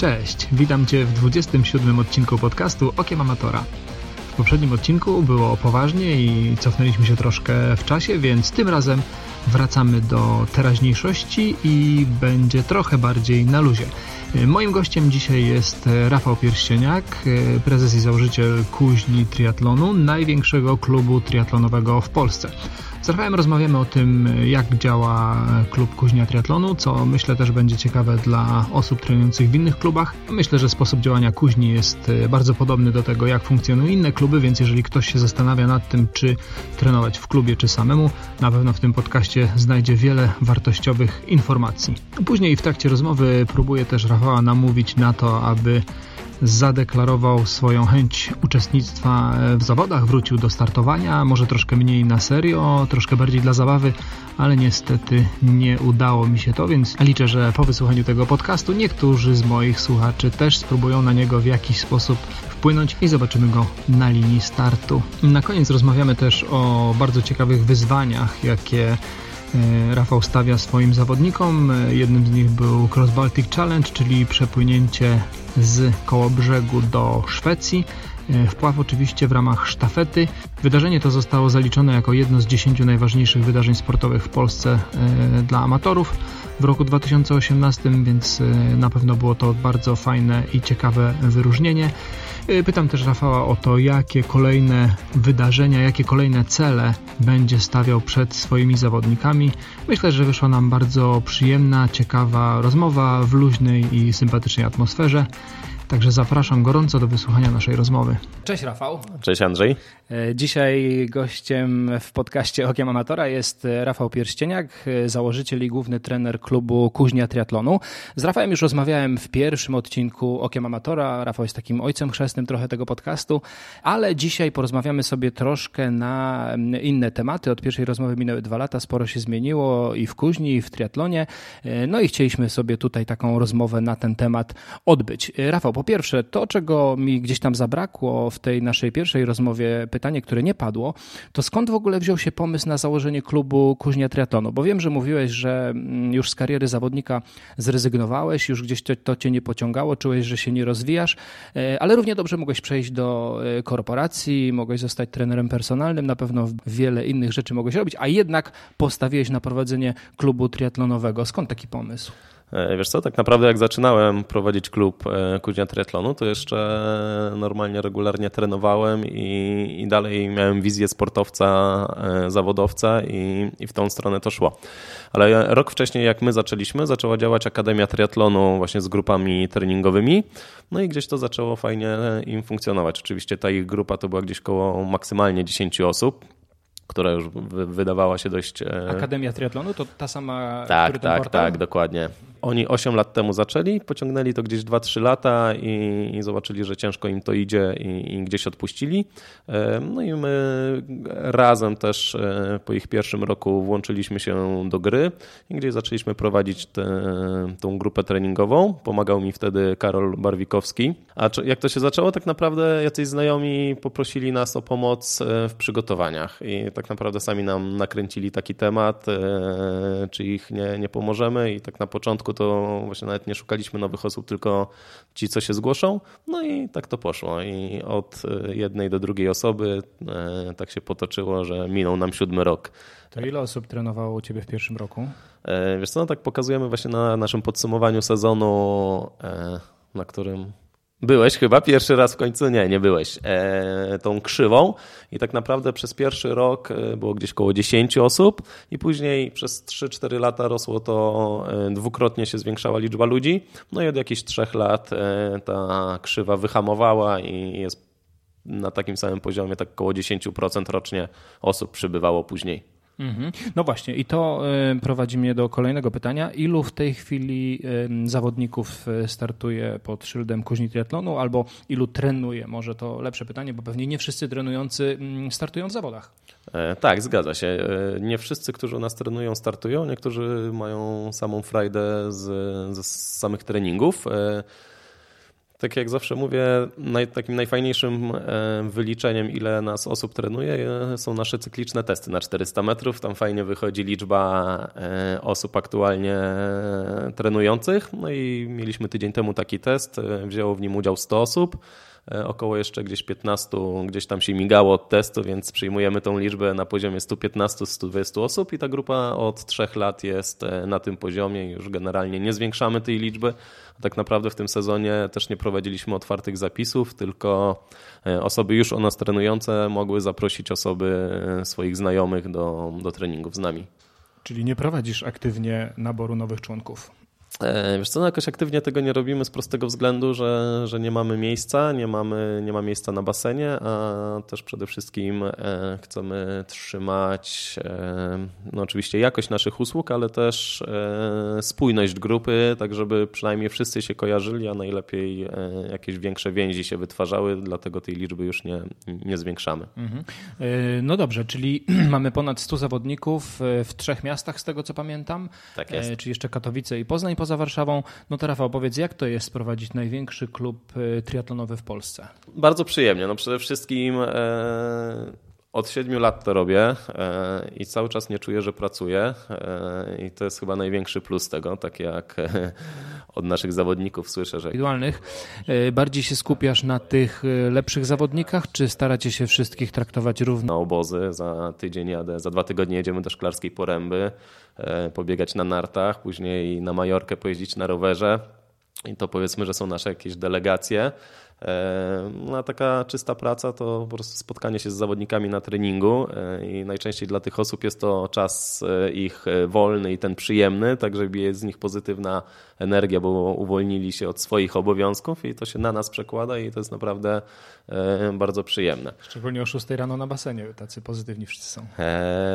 Cześć, witam Cię w 27 odcinku podcastu Okiem Amatora. W poprzednim odcinku było poważnie i cofnęliśmy się troszkę w czasie, więc tym razem wracamy do teraźniejszości i będzie trochę bardziej na luzie. Moim gościem dzisiaj jest Rafał Pierścieniak, prezes i założyciel Kuźni Triatlonu, największego klubu triatlonowego w Polsce. Z Rafałem rozmawiamy o tym, jak działa klub Kuźnia Triatlonu, co myślę też będzie ciekawe dla osób trenujących w innych klubach. Myślę, że sposób działania Kuźni jest bardzo podobny do tego, jak funkcjonują inne kluby, więc jeżeli ktoś się zastanawia nad tym, czy trenować w klubie, czy samemu, na pewno w tym podcaście znajdzie wiele wartościowych informacji. Później w trakcie rozmowy próbuję też Rafała namówić na to, aby zadeklarował swoją chęć uczestnictwa w zawodach, wrócił do startowania, może troszkę mniej na serio, troszkę bardziej dla zabawy, ale niestety nie udało mi się to, więc liczę, że po wysłuchaniu tego podcastu niektórzy z moich słuchaczy też spróbują na niego w jakiś sposób wpłynąć i zobaczymy go na linii startu. Na koniec rozmawiamy też o bardzo ciekawych wyzwaniach, jakie e, Rafał stawia swoim zawodnikom. Jednym z nich był Cross Baltic Challenge, czyli przepłynięcie z Kołobrzegu do Szwecji. E, wpław oczywiście w ramach sztafety. Wydarzenie to zostało zaliczone jako jedno z dziesięciu najważniejszych wydarzeń sportowych w Polsce e, dla amatorów w roku 2018, więc na pewno było to bardzo fajne i ciekawe wyróżnienie. Pytam też Rafała o to, jakie kolejne wydarzenia, jakie kolejne cele będzie stawiał przed swoimi zawodnikami. Myślę, że wyszła nam bardzo przyjemna, ciekawa rozmowa w luźnej i sympatycznej atmosferze. Także zapraszam gorąco do wysłuchania naszej rozmowy. Cześć Rafał. Cześć Andrzej. E, dzisiaj gościem w podcaście Okiem Amatora jest Rafał Pierścieniak, założyciel i główny trener klubu Kuźnia Triatlonu. Z Rafałem już rozmawiałem w pierwszym odcinku Okiem Amatora. Rafał jest takim ojcem chrzestnym trochę tego podcastu, ale dzisiaj porozmawiamy sobie troszkę na inne tematy. Od pierwszej rozmowy minęły dwa lata, sporo się zmieniło i w Kuźni, i w triatlonie. E, no i chcieliśmy sobie tutaj taką rozmowę na ten temat odbyć. E, Rafał, po pierwsze, to czego mi gdzieś tam zabrakło w tej naszej pierwszej rozmowie, pytanie, które nie padło, to skąd w ogóle wziął się pomysł na założenie klubu Kuźnia Triatlonu? Bo wiem, że mówiłeś, że mm, już z kariery zawodnika zrezygnowałeś, już gdzieś to, to cię nie pociągało, czułeś, że się nie rozwijasz, e, ale równie dobrze mogłeś przejść do e, korporacji, mogłeś zostać trenerem personalnym, na pewno wiele innych rzeczy mogłeś robić, a jednak postawiłeś na prowadzenie klubu triatlonowego. Skąd taki pomysł? E, wiesz co, tak naprawdę jak zaczynałem prowadzić klub e, Kuźnia Triatlonu, to jeszcze normalnie, regularnie trenowałem i, i dalej miałem wizję sportowca, e, zawodowca i, i w tą stronę to szło. Ale rok wcześniej, jak my zaczęliśmy, zaczęła działać Akademia Triatlonu właśnie z grupami treningowymi, no i gdzieś to zaczęło fajnie im funkcjonować. Oczywiście ta ich grupa to była gdzieś koło maksymalnie 10 osób, która już wydawała się dość... Akademia Triatlonu to ta sama, Tak, tak, tak, dokładnie. Oni 8 lat temu zaczęli, pociągnęli to gdzieś 2-3 lata i, i, zobaczyli, że ciężko im to idzie i, i, gdzieś odpuścili. No i my razem też e, po ich pierwszym roku włączyliśmy się do gry i gdzieś zaczęliśmy prowadzić tę, tą grupę treningową. Pomagał mi wtedy Karol Barwikowski. A jak to się zaczęło? Tak naprawdę jacyś znajomi poprosili nas o pomoc e, w przygotowaniach i tak naprawdę sami nam nakręcili taki temat, e, czy ich nie, nie pomożemy i tak na początku to właśnie nawet nie szukaliśmy nowych osób, tylko ci, co się zgłoszą. No i tak to poszło. I od e, jednej do drugiej osoby e, tak się potoczyło, że minął nam siódmy rok. To ile osób trenowało u Ciebie w pierwszym roku? Wiesz co, no tak pokazujemy właśnie na naszym podsumowaniu sezonu, na którym Byłeś chyba pierwszy raz w końcu? Nie, nie byłeś. E, tą krzywą i tak naprawdę przez pierwszy rok e, było gdzieś około 10 osób i później przez 3-4 lata rosło to, e, dwukrotnie się zwiększała liczba ludzi. No i od jakichś 3 lat e, ta krzywa wyhamowała i jest na takim samym poziomie, tak około 10% rocznie osób przybywało później. Mhm. No właśnie, i to y, prowadzi mnie do kolejnego pytania. Ilu w tej chwili zawodników y, startuje pod szyldem kuźni triatlonu, albo ilu trenuje? Może to lepsze pytanie, bo pewnie nie wszyscy trenujący mm, startują w zawodach. E, tak, zgadza się. E, nie wszyscy, którzy u nas trenują, startują. Niektórzy mają samą frajdę z, z samych treningów. E, Tak jak zawsze mówię, naj, takim najfajniejszym e, wyliczeniem, ile nas osób trenuje, e, są nasze cykliczne testy na 400 metrów. Tam fajnie wychodzi liczba e, osób aktualnie trenujących. No i mieliśmy tydzień temu taki test. Wzięło w nim udział 100 osób. E, około jeszcze gdzieś 15 gdzieś tam się migało od testu, więc przyjmujemy tą liczbę na poziomie 115-120 osób i ta grupa od 3 lat jest e, na tym poziomie. Już generalnie nie zwiększamy tej liczby. Tak naprawdę w tym sezonie też nie prowadziliśmy otwartych zapisów, tylko e, osoby już o nas trenujące mogły zaprosić osoby swoich znajomych do, do treningów z nami. Czyli nie prowadzisz aktywnie naboru nowych członków? E, wiesz co, no jakoś aktywnie tego nie robimy z prostego względu, że, że nie mamy miejsca, nie, mamy, nie ma miejsca na basenie, a też przede wszystkim e, chcemy trzymać e, no oczywiście jakość naszych usług, ale też spójność grupy, tak żeby przynajmniej wszyscy się kojarzyli, a najlepiej jakieś większe więzi się wytwarzały, dlatego tej liczby już nie, nie zwiększamy. Mhm. No dobrze, czyli mamy ponad 100 zawodników w trzech miastach z tego co pamiętam, tak jest. czyli jeszcze Katowice i Poznań poza Warszawą. No to Rafał, powiedz, jak to jest prowadzić największy klub y, triatlonowy w Polsce? Bardzo przyjemnie. No przede wszystkim e, od siedmiu lat to robię e, i cały czas nie czuję, że pracuję e, i to jest chyba największy plus tego, tak jak e, od naszych zawodników słyszę, że... Indywidualnych. Bardziej się skupiasz na tych lepszych zawodnikach, czy staracie się wszystkich traktować równo? Na obozy, za tydzień jadę, za dwa tygodnie jedziemy do Szklarskiej Poręby, pobiegać na nartach, później na Majorkę pojeździć na rowerze i to powiedzmy, że są nasze jakieś delegacje. No, a taka czysta praca to po prostu spotkanie się z zawodnikami na treningu e, i najczęściej dla tych osób jest to czas e, ich e, wolny i ten przyjemny, tak żeby jest z nich pozytywna energia, bo uwolnili się od swoich obowiązków i to się na nas przekłada i to jest naprawdę bardzo przyjemne. Szczególnie o 6 rano na basenie tacy pozytywni wszyscy są.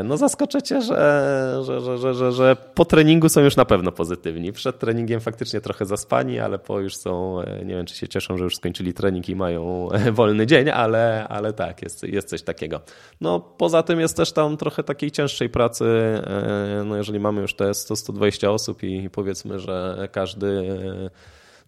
No zaskoczycie, że, że, że, że, że po treningu są już na pewno pozytywni. Przed treningiem faktycznie trochę zaspani, ale po już są, nie wiem czy się cieszą, że już skończyli trening i mają wolny dzień, ale, ale tak, jest, jest coś takiego. No poza tym jest też tam trochę takiej cięższej pracy, e, no jeżeli mamy już te 100-120 osób i powiedzmy, że każdy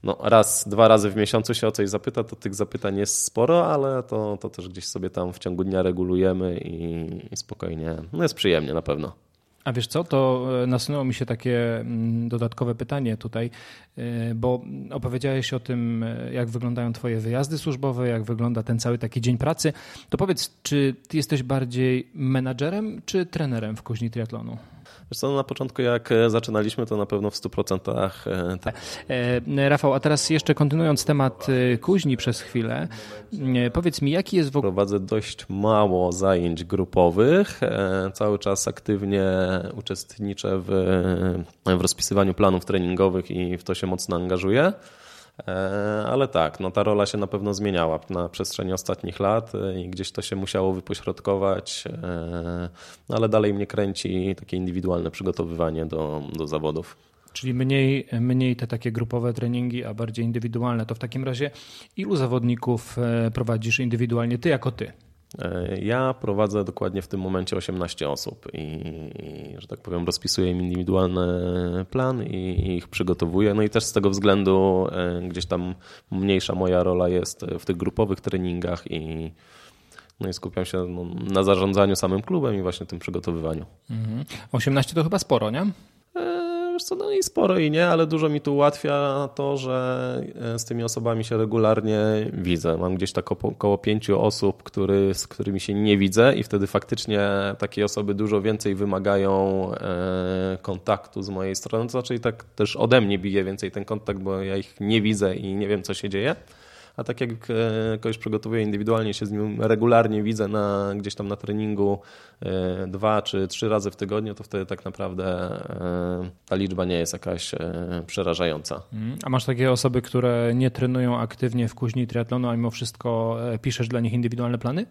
no, raz, dwa razy w miesiącu się o coś zapyta, to tych zapytań jest sporo, ale to, to też gdzieś sobie tam w ciągu dnia regulujemy i, i spokojnie, no jest przyjemnie na pewno. A wiesz co, to e, nasunęło mi się takie mm, dodatkowe pytanie tutaj, e, bo opowiedziałeś o tym, e, jak wyglądają Twoje wyjazdy służbowe, jak wygląda ten cały taki dzień pracy. To powiedz, czy Ty jesteś bardziej menadżerem czy trenerem w kuźni triatlonu? Wiesz co, no na początku jak e, zaczynaliśmy, to na pewno w 100% e, tak. E, Rafał, a teraz jeszcze kontynuując temat kuźni przez chwilę, powiedz mi, jaki jest w ogóle... Prowadzę dość mało zajęć grupowych, cały czas aktywnie uczestniczę w, w rozpisywaniu planów treningowych i w to się mocno angażuję. E, ale tak, no ta rola się na pewno zmieniała na przestrzeni ostatnich lat e, i gdzieś to się musiało wypośrodkować, e, no ale dalej mnie kręci takie indywidualne przygotowywanie do, do zawodów. Czyli mniej, mniej te takie grupowe treningi, a bardziej indywidualne. To w takim razie ilu zawodników prowadzisz indywidualnie ty jako ty? Ja prowadzę dokładnie w tym momencie 18 osób i, że tak powiem, rozpisuję im indywidualny plan i ich przygotowuję. No i też z tego względu e, gdzieś tam mniejsza moja rola jest w tych grupowych treningach i, no i skupiam się no, na zarządzaniu samym klubem i właśnie tym przygotowywaniu. Mhm. 18 to chyba sporo, nie? Wiesz co, no i sporo i nie, ale dużo mi tu ułatwia to, że e, z tymi osobami się regularnie widzę. Mam gdzieś tak około pięciu osób, który, z którymi się nie widzę i wtedy faktycznie takie osoby dużo więcej wymagają e, kontaktu z mojej strony, to znaczy tak też ode mnie bije więcej ten kontakt, bo ja ich nie widzę i nie wiem, co się dzieje a tak jak e, kogoś przygotowuję indywidualnie, się z nim regularnie widzę na, gdzieś tam na treningu e, dwa czy trzy razy w tygodniu, to wtedy tak naprawdę e, ta liczba nie jest jakaś przerażająca. Mhm. A masz takie osoby, które nie trenują aktywnie w kuźni triatlonu, a mimo wszystko piszesz dla nich indywidualne plany?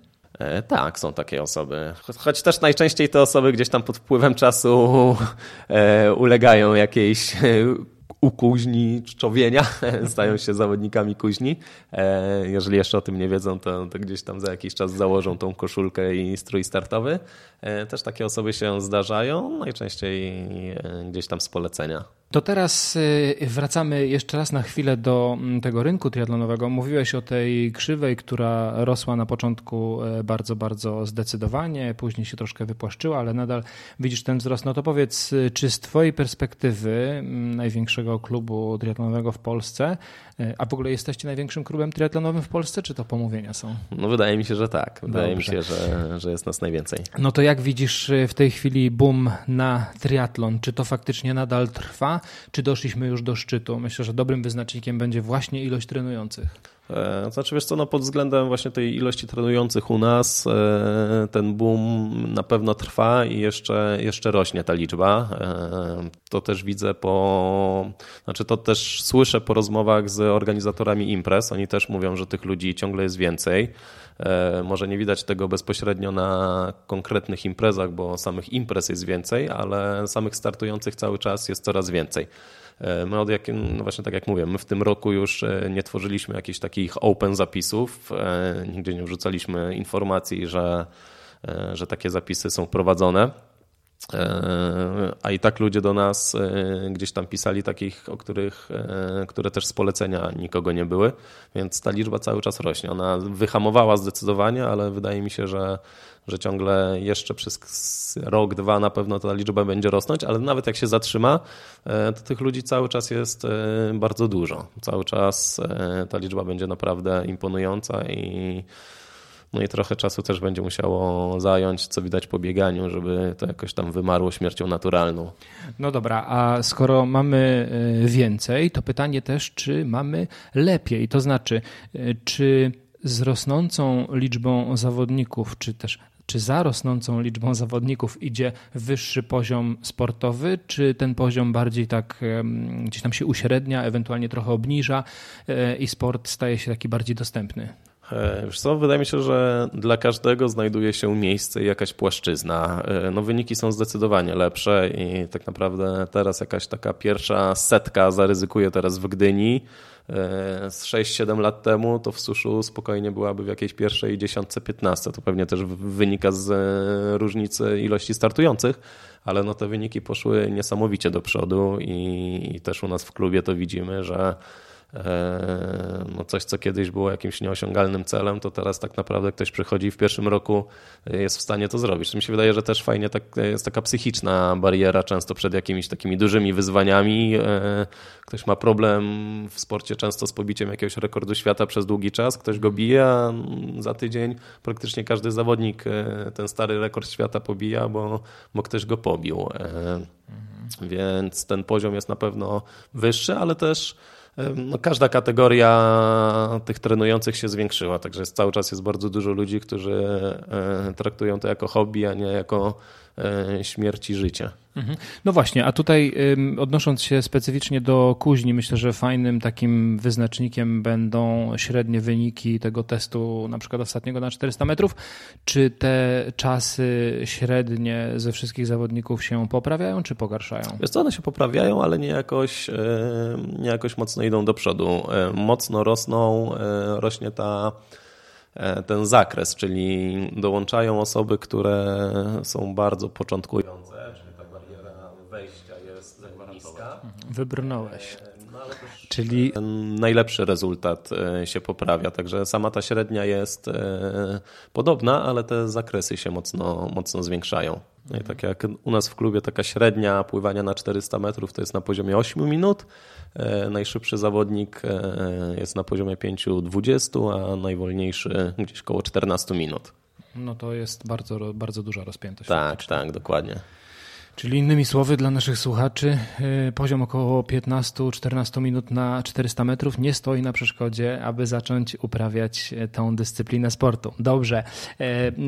Tak, są takie osoby. Choć też najczęściej te osoby gdzieś tam pod wpływem czasu ulegają jakiejś u kuźni czczowienia, stają się zawodnikami kuźni. E, jeżeli jeszcze o tym nie wiedzą, to, to, gdzieś tam za jakiś czas założą tą koszulkę i strój startowy. E, też takie osoby się zdarzają, najczęściej e, gdzieś tam z polecenia. To teraz y, wracamy jeszcze raz na chwilę do mm, tego rynku triatlonowego. Mówiłeś o tej krzywej, która rosła na początku e, bardzo, bardzo zdecydowanie, później się troszkę wypłaszczyła, ale nadal widzisz ten wzrost. No to powiedz, y, czy z Twojej perspektywy mm, największego klubu triatlonowego w Polsce, a w ogóle jesteście największym klubem triatlonowym w Polsce, czy to pomówienia są? No wydaje mi się, że tak. Wydaje Dobrze. mi się, że, że jest nas najwięcej. No to jak widzisz y, w tej chwili boom na triatlon? Czy to faktycznie nadal trwa? czy doszliśmy już do szczytu? Myślę, że dobrym wyznacznikiem będzie właśnie ilość trenujących. E, znaczy wiesz co, no pod względem właśnie tej ilości trenujących u nas e, ten boom na pewno trwa i jeszcze, jeszcze rośnie ta liczba. E, to też widzę po, znaczy to też słyszę po rozmowach z organizatorami imprez. Oni też mówią, że tych ludzi ciągle jest więcej. Może nie widać tego bezpośrednio na konkretnych imprezach, bo samych imprez jest więcej, ale samych startujących cały czas jest coraz więcej. E, my od jak, no właśnie tak jak mówię, my w tym roku już e, nie tworzyliśmy jakichś takich open zapisów, e, nigdzie nie wrzucaliśmy informacji, że, że takie zapisy są prowadzone. A i tak ludzie do nas gdzieś tam pisali takich, o których, które też z polecenia nikogo nie były, więc ta liczba cały czas rośnie. Ona wyhamowała zdecydowanie, ale wydaje mi się, że że ciągle jeszcze przez rok, dwa na pewno ta liczba będzie rosnąć, ale nawet jak się zatrzyma, e, to tych ludzi cały czas jest e, bardzo dużo. Cały czas e, ta liczba będzie naprawdę imponująca i no i trochę czasu też będzie musiało zająć, co widać po bieganiu, żeby to jakoś tam wymarło śmiercią naturalną. No dobra, a skoro mamy więcej, to pytanie też, czy mamy lepiej? To znaczy, czy z rosnącą liczbą zawodników, czy też czy za rosnącą liczbą zawodników idzie wyższy poziom sportowy, czy ten poziom bardziej tak gdzieś tam się uśrednia, ewentualnie trochę obniża e, i sport staje się taki bardziej dostępny? E, wiesz co, wydaje mi się, że dla każdego znajduje się miejsce i jakaś płaszczyzna. E, no, wyniki są zdecydowanie lepsze i tak naprawdę teraz jakaś taka pierwsza setka zaryzykuje teraz w Gdyni E, z 6-7 lat temu, to w suszu spokojnie byłaby w jakiejś pierwszej dziesiątce, 15. To pewnie też wynika z różnicy ilości startujących, ale no te wyniki poszły niesamowicie do przodu i, i też u nas w klubie to widzimy, że no coś, co kiedyś było jakimś nieosiągalnym celem, to teraz tak naprawdę ktoś przychodzi i w pierwszym roku jest w stanie to zrobić. To mi się wydaje, że też fajnie tak, jest taka psychiczna bariera często przed jakimiś takimi dużymi wyzwaniami. E, ktoś ma problem w sporcie często z pobiciem jakiegoś rekordu świata przez długi czas, ktoś go bije, a za tydzień praktycznie każdy zawodnik e, ten stary rekord świata pobija, bo, bo ktoś go pobił. Więc ten poziom jest na pewno wyższy, ale też no, każda kategoria tych trenujących się zwiększyła, także cały czas jest bardzo dużo ludzi, którzy e, traktują to jako hobby, a nie jako śmierci życia. Mhm. No właśnie, a tutaj odnosząc się specyficznie do kuźni, myślę, że fajnym takim wyznacznikiem będą średnie wyniki tego testu, na przykład ostatniego na 400 metrów. Czy te czasy średnie ze wszystkich zawodników się poprawiają, czy pogarszają? Wiesz co, one się poprawiają, ale nie jakoś, nie jakoś mocno idą do przodu. Mocno rosną, e, rośnie ta e, ten zakres, czyli dołączają osoby, które są bardzo początkujące Wybrnąłeś. Czyli najlepszy rezultat e, się poprawia, także sama ta średnia jest e, podobna, ale te zakresy się mocno, mocno zwiększają. I tak jak u nas w klubie taka średnia pływania na 400 metrów to jest na poziomie 8 minut, e, najszybszy zawodnik jest na poziomie 5-20, a najwolniejszy gdzieś około 14 minut. No to jest bardzo, bardzo duża rozpiętość. Tak, tak, dokładnie. Czyli innymi słowy dla naszych słuchaczy y, poziom około 15-14 minut na 400 metrów nie stoi na przeszkodzie, aby zacząć uprawiać y, tą dyscyplinę sportu. Dobrze.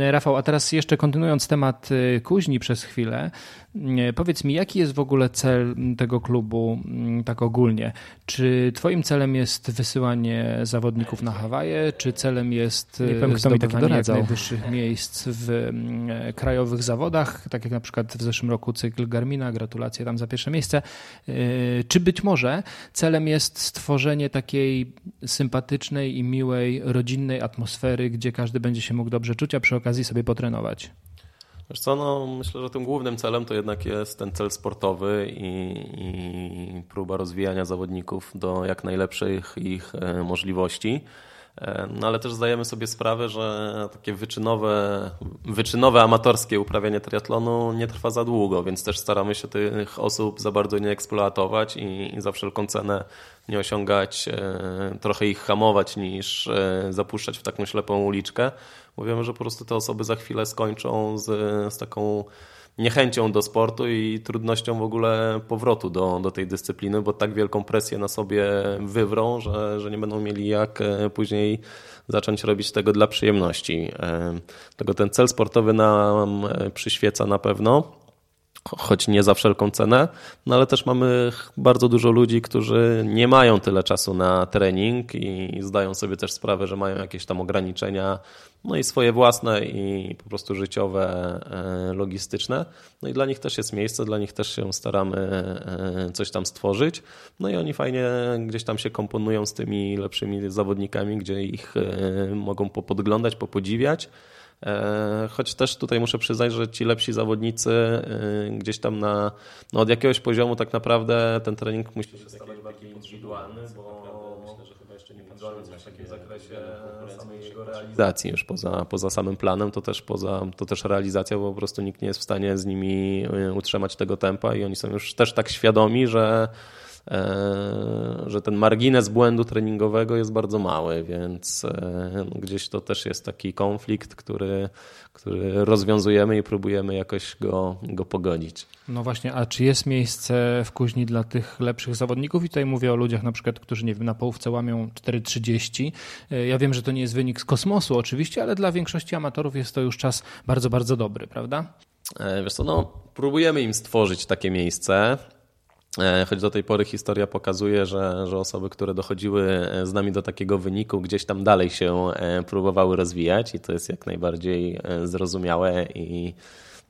Y, Rafał, a teraz jeszcze kontynuując temat kuźni przez chwilę, powiedz mi, jaki jest w ogóle cel tego klubu mm, tak ogólnie? Czy twoim celem jest wysyłanie zawodników na Hawaje, czy celem jest wiem, zdobywanie jak najwyższych miejsc w mm, krajowych zawodach, tak jak na przykład w zeszłym roku cykl Garmina, gratulacje tam za pierwsze miejsce. Yy, czy być może celem jest stworzenie takiej sympatycznej i miłej, rodzinnej atmosfery, gdzie każdy będzie się mógł dobrze czuć, a przy okazji sobie potrenować? Wiesz co, no, myślę, że tym głównym celem to jednak jest ten cel sportowy i, i próba rozwijania zawodników do jak najlepszych ich e, możliwości. E, no ale też zdajemy sobie sprawę, że takie wyczynowe, wyczynowe amatorskie uprawianie triatlonu nie trwa za długo, więc też staramy się tych osób za bardzo nie eksploatować i, i za wszelką cenę nie osiągać, e, trochę ich hamować niż zapuszczać w taką ślepą uliczkę, Mówimy, że po prostu te osoby za chwilę skończą z, z taką niechęcią do sportu i trudnością w ogóle powrotu do, do tej dyscypliny, bo tak wielką presję na sobie wywrą, że, że nie będą mieli jak e, później zacząć robić tego dla przyjemności. E, tego ten cel sportowy nam e, przyświeca na pewno choć nie za wszelką cenę, no ale też mamy bardzo dużo ludzi, którzy nie mają tyle czasu na trening i zdają sobie też sprawę, że mają jakieś tam ograniczenia, no i swoje własne i po prostu życiowe, e, logistyczne. No i dla nich też jest miejsce, dla nich też się staramy e, coś tam stworzyć. No i oni fajnie gdzieś tam się komponują z tymi lepszymi zawodnikami, gdzie ich e, mogą popodglądać, popodziwiać. Choć też tutaj muszę przyznać, że ci lepsi zawodnicy gdzieś tam na, no od jakiegoś poziomu tak naprawdę ten trening musi się stawać bardziej indywidualny, bo myślę, że jeszcze nie patrzymy w takim zakresie samej jego realizacji już poza, poza samym planem, to też poza, to też realizacja, bo po prostu nikt nie jest w stanie z nimi e, utrzymać tego tempa i oni są już też tak świadomi, że że ten margines błędu treningowego jest bardzo mały, więc e, no, gdzieś to też jest taki konflikt, który, który rozwiązujemy i próbujemy jakoś go, go pogodzić. No właśnie, a czy jest miejsce w kuźni dla tych lepszych zawodników? I tutaj mówię o ludziach na przykład, którzy nie wiem, na połówce łamią 4,30. E, ja wiem, że to nie jest wynik z kosmosu oczywiście, ale dla większości amatorów jest to już czas bardzo, bardzo dobry, prawda? Wiesz co, no, próbujemy im stworzyć takie miejsce. E, choć do tej pory historia pokazuje, że, że osoby, które dochodziły e, z nami do takiego wyniku, gdzieś tam dalej się e, próbowały rozwijać i to jest jak najbardziej zrozumiałe i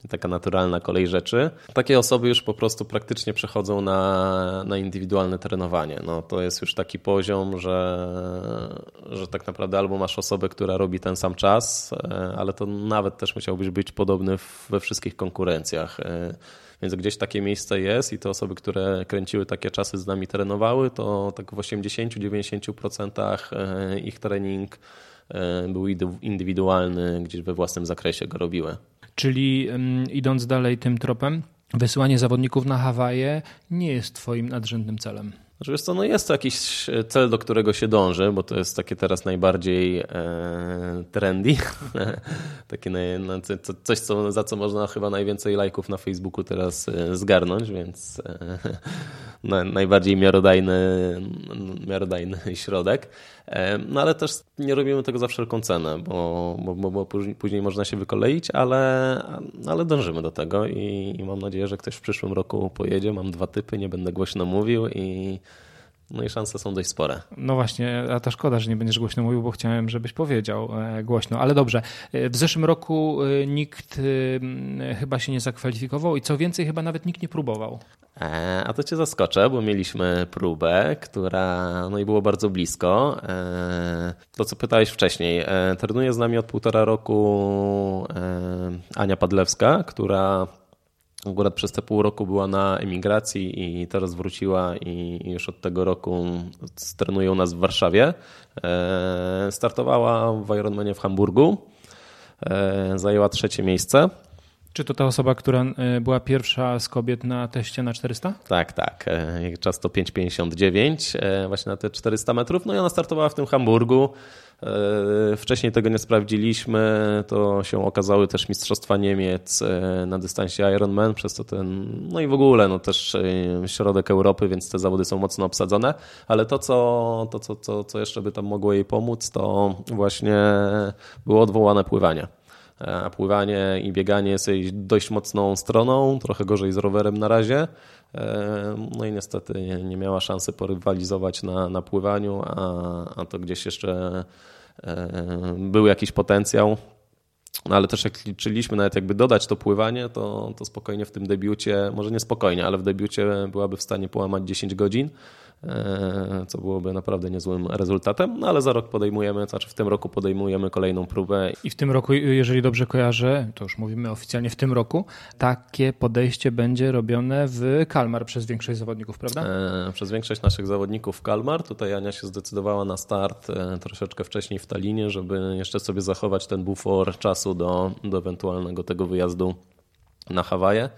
taka naturalna kolej rzeczy. Takie osoby już po prostu praktycznie przechodzą na, na indywidualne trenowanie. No, to jest już taki poziom, że, że tak naprawdę albo masz osobę, która robi ten sam czas, ale to nawet też musiałbyś być podobny we wszystkich konkurencjach. Więc gdzieś takie miejsce jest i te osoby, które kręciły takie czasy z nami trenowały, to tak w 80-90% e, ich trening e, był indywidualny, gdzieś we własnym zakresie go robiły. Czyli idąc dalej tym tropem, wysyłanie zawodników na Hawaje nie jest Twoim nadrzędnym celem. Znaczy, wiesz co, no jest to jakiś cel, do którego się dąży, bo to jest takie teraz najbardziej e, trendy. takie no, coś, co, za co można chyba najwięcej lajków na Facebooku teraz e, zgarnąć, więc e, najbardziej miarodajny, miarodajny środek. No ale też nie robimy tego za wszelką cenę, bo, bo, bo później można się wykoleić, ale, ale dążymy do tego i, i mam nadzieję, że ktoś w przyszłym roku pojedzie. Mam dwa typy, nie będę głośno mówił i no i szanse są dość spore. No właśnie, a to szkoda, że nie będziesz głośno mówił, bo chciałem, żebyś powiedział e, głośno. Ale dobrze, e, w zeszłym roku e, nikt chyba się nie zakwalifikował i co więcej, chyba nawet nikt nie próbował. A to cię zaskoczę, bo mieliśmy próbę, która no i było bardzo blisko. To, co pytałeś wcześniej. Trenuje z nami od półtora roku Ania Padlewska, która Akurat przez te pół roku była na emigracji i teraz wróciła i już od tego roku trenuje u nas w Warszawie. E, startowała w Ironmanie w Hamburgu. E, zajęła trzecie miejsce. Czy to ta osoba, która e, była pierwsza z kobiet na teście na 400? Tak, tak. Czas to 5,59 właśnie na te 400 metrów. No i ona startowała w tym Hamburgu. E, wcześniej tego nie sprawdziliśmy, to się okazały też Mistrzostwa Niemiec e, na dystansie Ironman, przez to ten, no i w ogóle no też e, środek Europy, więc te zawody są mocno obsadzone, ale to, co, to co, co, co jeszcze by tam mogło jej pomóc, to właśnie było odwołane pływanie. A pływanie i bieganie jest jej dość mocną stroną, trochę gorzej z rowerem na razie. No i niestety nie, nie miała szansy porywalizować na, na pływaniu, a, a to gdzieś jeszcze e, był jakiś potencjał. No ale też jak liczyliśmy nawet jakby dodać to pływanie, to, to spokojnie w tym debiucie, może nie spokojnie, ale w debiucie byłaby w stanie połamać 10 godzin. E, co byłoby naprawdę niezłym rezultatem, no ale za rok podejmujemy, znaczy w tym roku podejmujemy kolejną próbę. I w tym roku, jeżeli dobrze kojarzę, to już mówimy oficjalnie w tym roku, takie podejście będzie robione w Kalmar przez większość zawodników, prawda? E, przez większość naszych zawodników w Kalmar. Tutaj Ania się zdecydowała na start e, troszeczkę wcześniej w Talinie, żeby jeszcze sobie zachować ten bufor czasu do, do ewentualnego tego wyjazdu na Hawaje.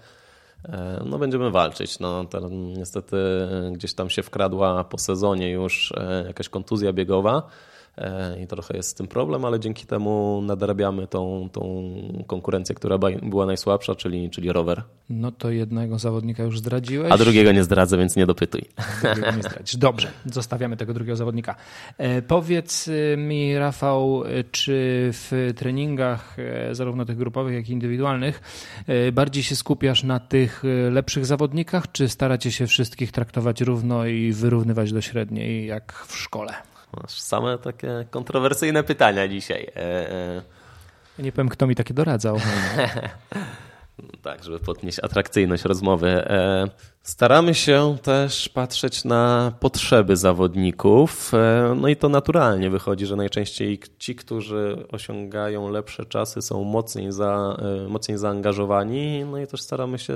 E, no będziemy walczyć. No, niestety gdzieś tam się wkradła po sezonie już e, jakaś kontuzja biegowa. E, i trochę jest z tym problem, ale dzięki temu nadrabiamy tą, tą konkurencję, która była najsłabsza, czyli, czyli rower. No to jednego zawodnika już zdradziłeś. A drugiego nie zdradzę, więc nie dopytuj. Drugiego nie zdradzisz. Dobrze, zostawiamy tego drugiego zawodnika. E, powiedz mi, Rafał, czy w treningach, e, zarówno tych grupowych, jak i indywidualnych, bardziej się skupiasz na tych lepszych zawodnikach, czy staracie się wszystkich traktować równo i wyrównywać do średniej, jak w szkole? Masz same takie kontrowersyjne pytania dzisiaj. E, e. Nie powiem, kto mi takie doradzał. tak, żeby podnieść atrakcyjność rozmowy. E, staramy się też patrzeć na potrzeby zawodników. No i to naturalnie wychodzi, że najczęściej ci, którzy osiągają lepsze czasy, są mocniej, za, mocniej zaangażowani. No i też staramy się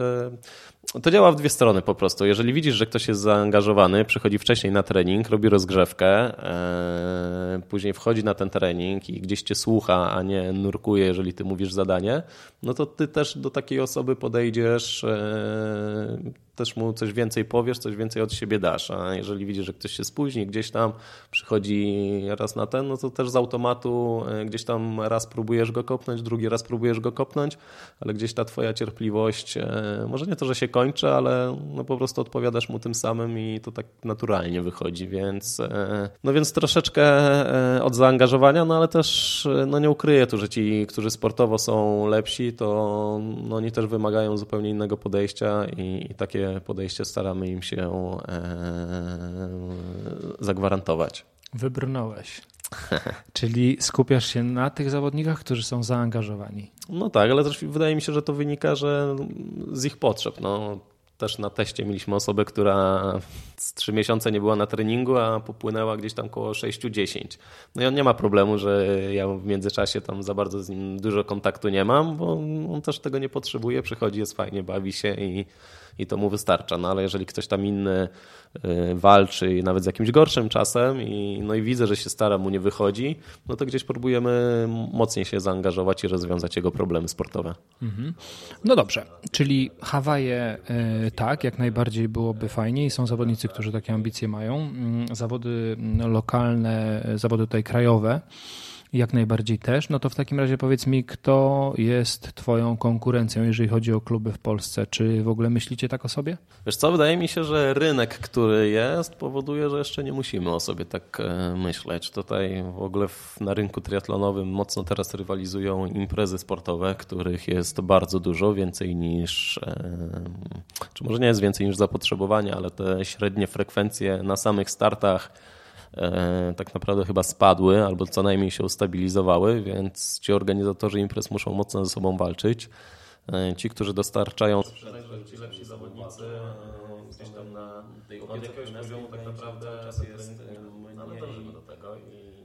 to działa w dwie strony po prostu. Jeżeli widzisz, że ktoś jest zaangażowany, przychodzi wcześniej na trening, robi rozgrzewkę, e, później wchodzi na ten trening i gdzieś cię słucha, a nie nurkuje, jeżeli ty mówisz zadanie, no to ty też do takiej osoby podejdziesz e, też mu coś więcej powiesz, coś więcej od siebie dasz. A jeżeli widzisz, że ktoś się spóźni, gdzieś tam przychodzi raz na ten, no to też z automatu e, gdzieś tam raz próbujesz go kopnąć, drugi raz próbujesz go kopnąć, ale gdzieś ta twoja cierpliwość, e, może nie to, że się kończy, ale no po prostu odpowiadasz mu tym samym i to tak naturalnie wychodzi, więc e, no więc troszeczkę od zaangażowania, no ale też no nie ukryję tu, że ci, którzy sportowo są lepsi, to no oni też wymagają zupełnie innego podejścia i, i takie podejście staramy im się e, zagwarantować. Wybrnąłeś. Czyli skupiasz się na tych zawodnikach, którzy są zaangażowani. No tak, ale też wydaje mi się, że to wynika że z ich potrzeb. No, też na teście mieliśmy osobę, która z trzy miesiące nie była na treningu, a popłynęła gdzieś tam koło 6-10. No i on nie ma problemu, że ja w międzyczasie tam za bardzo z nim dużo kontaktu nie mam, bo on też tego nie potrzebuje, przychodzi, jest fajnie, bawi się i i to mu wystarcza. No ale jeżeli ktoś tam inny y, walczy nawet z jakimś gorszym czasem i, no i widzę, że się stara, mu nie wychodzi, no to gdzieś próbujemy mocniej się zaangażować i rozwiązać jego problemy sportowe. Mhm. No dobrze, czyli Hawaje y, tak, jak najbardziej byłoby fajnie i są zawodnicy, którzy takie ambicje mają. Mm, zawody lokalne, zawody tutaj krajowe jak najbardziej też. No to w takim razie powiedz mi, kto jest Twoją konkurencją, jeżeli chodzi o kluby w Polsce? Czy w ogóle myślicie tak o sobie? Wiesz co, wydaje mi się, że rynek, który jest, powoduje, że jeszcze nie musimy o sobie tak e, myśleć. Tutaj w ogóle na rynku triatlonowym mocno teraz rywalizują imprezy sportowe, których jest bardzo dużo, więcej niż, e, czy może nie jest więcej niż zapotrzebowanie, ale te średnie frekwencje na samych startach tak naprawdę chyba spadły albo co najmniej się ustabilizowały, więc ci organizatorzy imprez muszą mocno ze sobą walczyć. E, ci, którzy dostarczają ci lepsi zawodnicy e, gdzieś tam na tej opiece poziomu tak naprawdę jest, my nie dążymy do tego i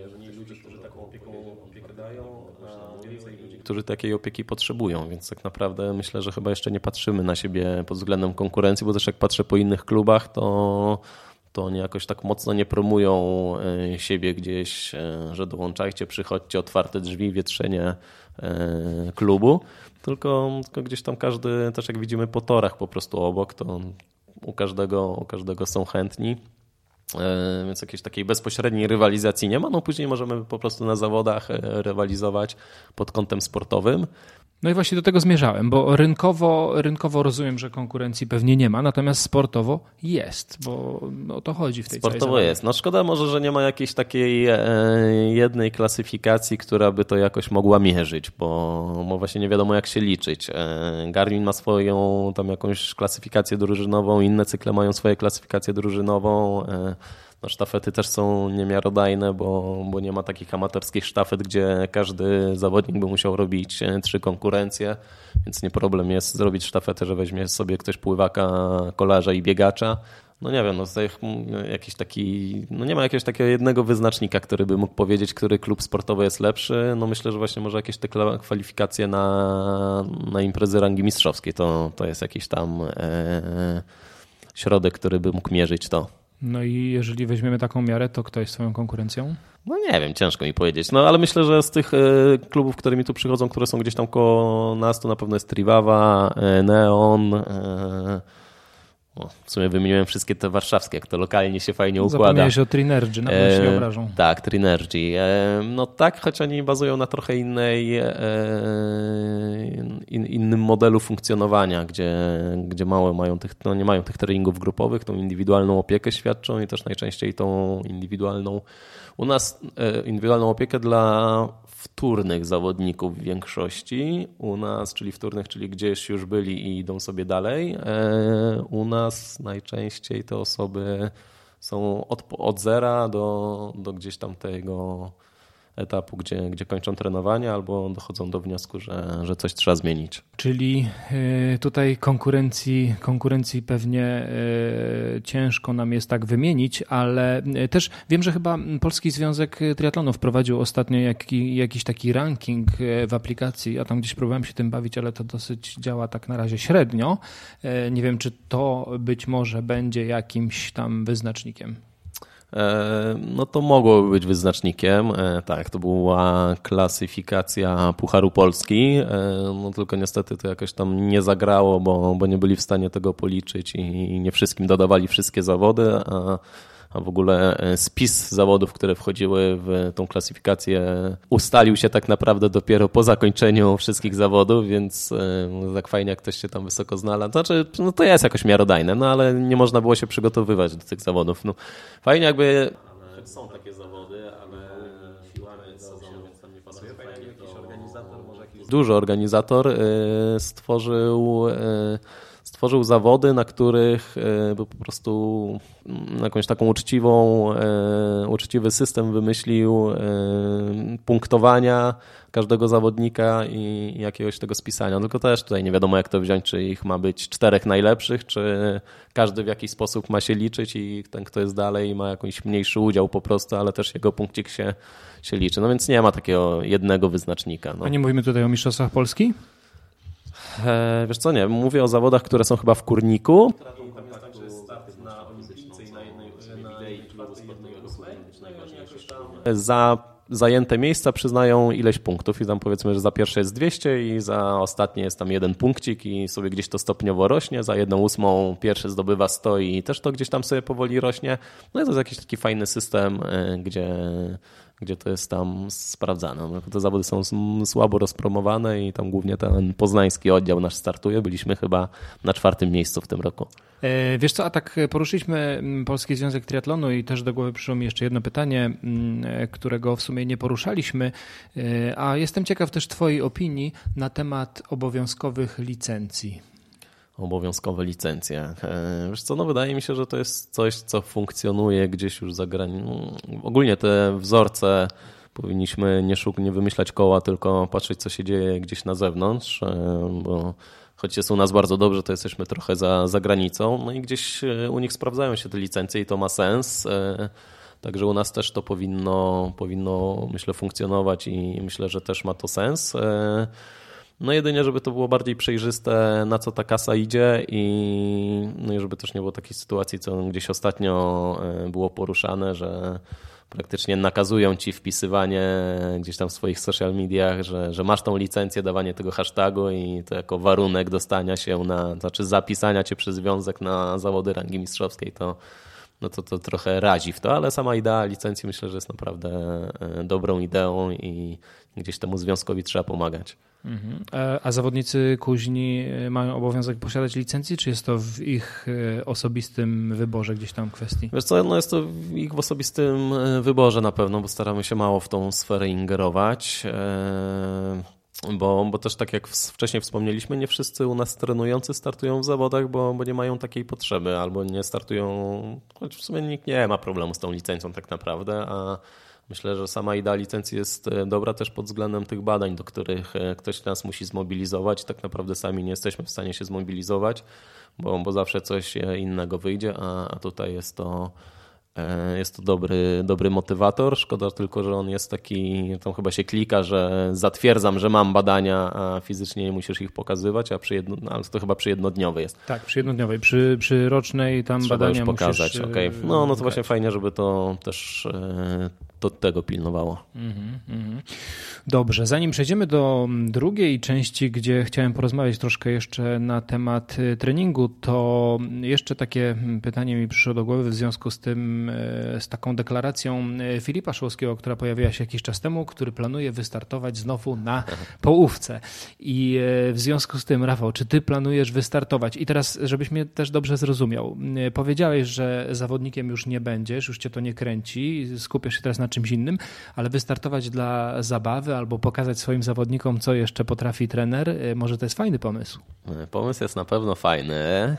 jeżeli ludzie, którzy taką opieką, opiekę dają, a więcej ludzi, którzy takiej opieki potrzebują, więc tak naprawdę myślę, że chyba jeszcze nie patrzymy na siebie pod względem konkurencji, bo też jak patrzę po innych klubach, to to oni jakoś tak mocno nie promują e, siebie gdzieś, e, że dołączajcie, przychodźcie, otwarte drzwi, wietrzenie e, klubu, tylko, tylko gdzieś tam każdy, też jak widzimy po torach po prostu obok, to u każdego, u każdego są chętni. Więc jakiejś takiej bezpośredniej rywalizacji nie ma. No później możemy po prostu na zawodach rywalizować pod kątem sportowym. No i właśnie do tego zmierzałem, bo rynkowo, rynkowo rozumiem, że konkurencji pewnie nie ma, natomiast sportowo jest, bo o to chodzi w tej Sportowo jest. No szkoda może, że nie ma jakiejś takiej e, jednej klasyfikacji, która by to jakoś mogła mierzyć, bo, bo właśnie nie wiadomo jak się liczyć. E, Garmin ma swoją tam jakąś klasyfikację drużynową, inne cykle mają swoje klasyfikację drużynową. E, no, sztafety też są niemiarodajne, bo, bo nie ma takich amatorskich sztafet, gdzie każdy zawodnik by musiał robić e, trzy konkurencje, więc nie problem jest zrobić sztafetę, że weźmie sobie ktoś pływaka, kolarza i biegacza. no nie wiem, no jakiś taki, no nie ma jakiegoś takiego jednego wyznacznika, który by mógł powiedzieć, który klub sportowy jest lepszy. No myślę, że właśnie może jakieś te kwalifikacje na, na imprezy rangi mistrzowskiej to, to jest jakiś tam e, środek, który by mógł mierzyć to. No i jeżeli weźmiemy taką miarę, to kto jest swoją konkurencją? No nie wiem, ciężko mi powiedzieć. No ale myślę, że z tych e, klubów, które mi tu przychodzą, które są gdzieś tam koło nas, to na pewno jest Trivawa, e, Neon, e, o, w sumie wymieniłem wszystkie te warszawskie, jak to lokalnie się fajnie układa. Zapomniałeś o Trinergy, na pewno się nie obrażą. Tak, Trinergy. E, no tak, choć oni bazują na trochę innej, e, in, innym modelu funkcjonowania, gdzie, gdzie małe mają tych, no nie mają tych treningów grupowych, tą indywidualną opiekę świadczą i też najczęściej tą indywidualną u nas e, indywidualną opiekę dla wtórnych zawodników w większości. U nas, czyli wtórnych, czyli gdzieś już byli i idą sobie dalej. E, u nas najczęściej te osoby są od, od zera do, do gdzieś tam tego etapu, gdzie, gdzie kończą trenowanie albo dochodzą do wniosku, że, że coś trzeba zmienić. Czyli e, tutaj konkurencji, konkurencji pewnie e, ciężko nam jest tak wymienić, ale e, też wiem, że chyba Polski Związek Triatlonu wprowadził ostatnio jaki, jakiś taki ranking w aplikacji. Ja tam gdzieś próbowałem się tym bawić, ale to dosyć działa tak na razie średnio. Nie wiem, czy to być może będzie jakimś tam wyznacznikiem. E, no to mogłoby być wyznacznikiem. E, tak, to była klasyfikacja Pucharu Polski, e, no tylko niestety to jakoś tam nie zagrało, bo, bo nie byli w stanie tego policzyć i nie wszystkim dodawali wszystkie zawody, a a w ogóle e, spis zawodów, które wchodziły w tą klasyfikację ustalił się tak naprawdę dopiero po zakończeniu wszystkich zawodów, więc e, tak fajnie jak ktoś się tam wysoko znalazł. Znaczy, no to jest jakoś miarodajne, no ale nie można było się przygotowywać do tych zawodów. No, fajnie jakby... Są takie zawody, ale siłami sezonu, więc tam nie pasuje. Fajnie jakiś organizator, może jakiś... Duży organizator e, stworzył stworzył zawody, na których e, po prostu mm, jakąś taką uczciwą, e, uczciwy system wymyślił e, punktowania każdego zawodnika i jakiegoś tego spisania. Tylko też tutaj nie wiadomo jak to wziąć, czy ich ma być czterech najlepszych, czy każdy w jakiś sposób ma się liczyć i ten, kto jest dalej ma jakiś mniejszy udział po prostu, ale też jego punkcik się, się liczy. No więc nie ma takiego jednego wyznacznika. No. A nie mówimy tutaj o Mistrzostwach Polski? E, wiesz co, nie, mówię o zawodach, które są chyba w Kurniku. Za zajęte miejsca przyznają ileś punktów i tam powiedzmy, że za pierwsze jest 200 i za ostatnie jest tam jeden punkcik i sobie gdzieś to stopniowo rośnie, za jedną ósmą pierwszy zdobywa 100 i też to gdzieś tam sobie powoli rośnie. No i to jest jakiś taki fajny system, e, gdzie gdzie to jest tam sprawdzane. No, te zawody są słabo rozpromowane i tam głównie ten poznański oddział nasz startuje. Byliśmy chyba na czwartym miejscu w tym roku. E, wiesz co, a tak poruszyliśmy mm, Polski Związek Triatlonu i też do głowy przyszło mi jeszcze jedno pytanie, mm, e, którego w sumie nie poruszaliśmy, e, a jestem ciekaw też Twojej opinii na temat obowiązkowych licencji obowiązkowe licencje. E, wiesz co, no wydaje mi się, że to jest coś, co funkcjonuje gdzieś już za granicą. Ogólnie te wzorce powinniśmy nie, szuk nie wymyślać koła, tylko patrzeć, co się dzieje gdzieś na zewnątrz, e, bo choć jest u nas bardzo dobrze, to jesteśmy trochę za, za granicą. No i gdzieś e, u nich sprawdzają się te licencje i to ma sens. Także u nas też to powinno, powinno myślę, funkcjonować i myślę, że też ma to sens. No jedynie, żeby to było bardziej przejrzyste, na co ta kasa idzie i, no i żeby też nie było takiej sytuacji, co gdzieś ostatnio e, było poruszane, że praktycznie nakazują ci wpisywanie gdzieś tam w swoich social mediach, że, że masz tą licencję, dawanie tego hashtagu i to jako warunek dostania się na, znaczy zapisania cię przez związek na zawody rangi mistrzowskiej, to no to, to trochę razi w to, ale sama idea licencji myślę, że jest naprawdę e, dobrą ideą i gdzieś temu związkowi trzeba pomagać. Mhm. A zawodnicy kuźni e, mają obowiązek posiadać licencję, czy jest to w ich e, osobistym wyborze gdzieś tam kwestii? Wiesz co, no jest to w ich osobistym wyborze na pewno, bo staramy się mało w tą sferę ingerować. Bo, bo też tak jak wcześniej wspomnieliśmy, nie wszyscy u nas trenujący startują w zawodach, bo, bo nie mają takiej potrzeby albo nie startują, choć w sumie nikt nie ma problemu z tą licencją tak naprawdę, a Myślę, że sama idea licencji jest dobra też pod względem tych badań, do których ktoś nas musi zmobilizować. Tak naprawdę sami nie jesteśmy w stanie się zmobilizować, bo, bo zawsze coś innego wyjdzie, a, a tutaj jest to E, jest to dobry, dobry motywator. Szkoda tylko, że on jest taki, tam chyba się klika, że zatwierdzam, że mam badania, a fizycznie nie musisz ich pokazywać, a przy jedno, no, to chyba przy jednodniowej jest. Tak, przy jednodniowej. Przy, przy rocznej tam Trzeba badania już pokazać. musisz... Okay. No, no to właśnie fajnie, żeby to też e, to tego pilnowało. Mm -hmm. Dobrze, zanim przejdziemy do drugiej części, gdzie chciałem porozmawiać troszkę jeszcze na temat y, treningu, to jeszcze takie mm, pytanie mi przyszło do głowy w związku z tym, y, z taką deklaracją y, Filipa Szłowskiego, która pojawiła się jakiś czas temu, który planuje wystartować znowu na połówce. I w związku z tym, Rafał, czy ty planujesz wystartować? I teraz, żebyś mnie też dobrze zrozumiał, powiedziałeś, że zawodnikiem już nie będziesz, już cię to nie kręci, skupiasz się teraz na czymś innym, ale wystartować dla zabawy albo pokazać swoim zawodnikom, co jeszcze potrafi trener, e, może to jest fajny pomysł. E, pomysł jest na pewno fajny.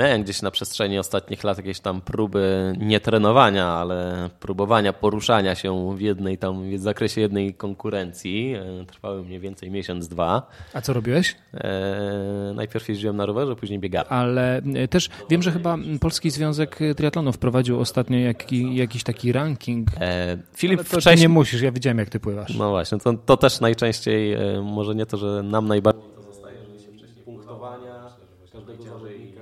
Miałem gdzieś na przestrzeni ostatnich lat jakieś tam próby nie trenowania, ale próbowania poruszania się w jednej tam, w zakresie jednej konkurencji. E, trwały mniej więcej miesiąc, dwa. A co robiłeś? E, najpierw jeździłem na rowerze, później biegałem. Ale e, też wiem, że chyba Polski Związek Triatlonu wprowadził ostatnio jaki, jakiś taki ranking. E, Filip, to wcześniej... nie musisz, ja widziałem jak ty pływasz. No właśnie, to, to też najczęściej, e, może nie to, że nam najbardziej to zostaje, że się wcześniej punktowania każdego zawodnika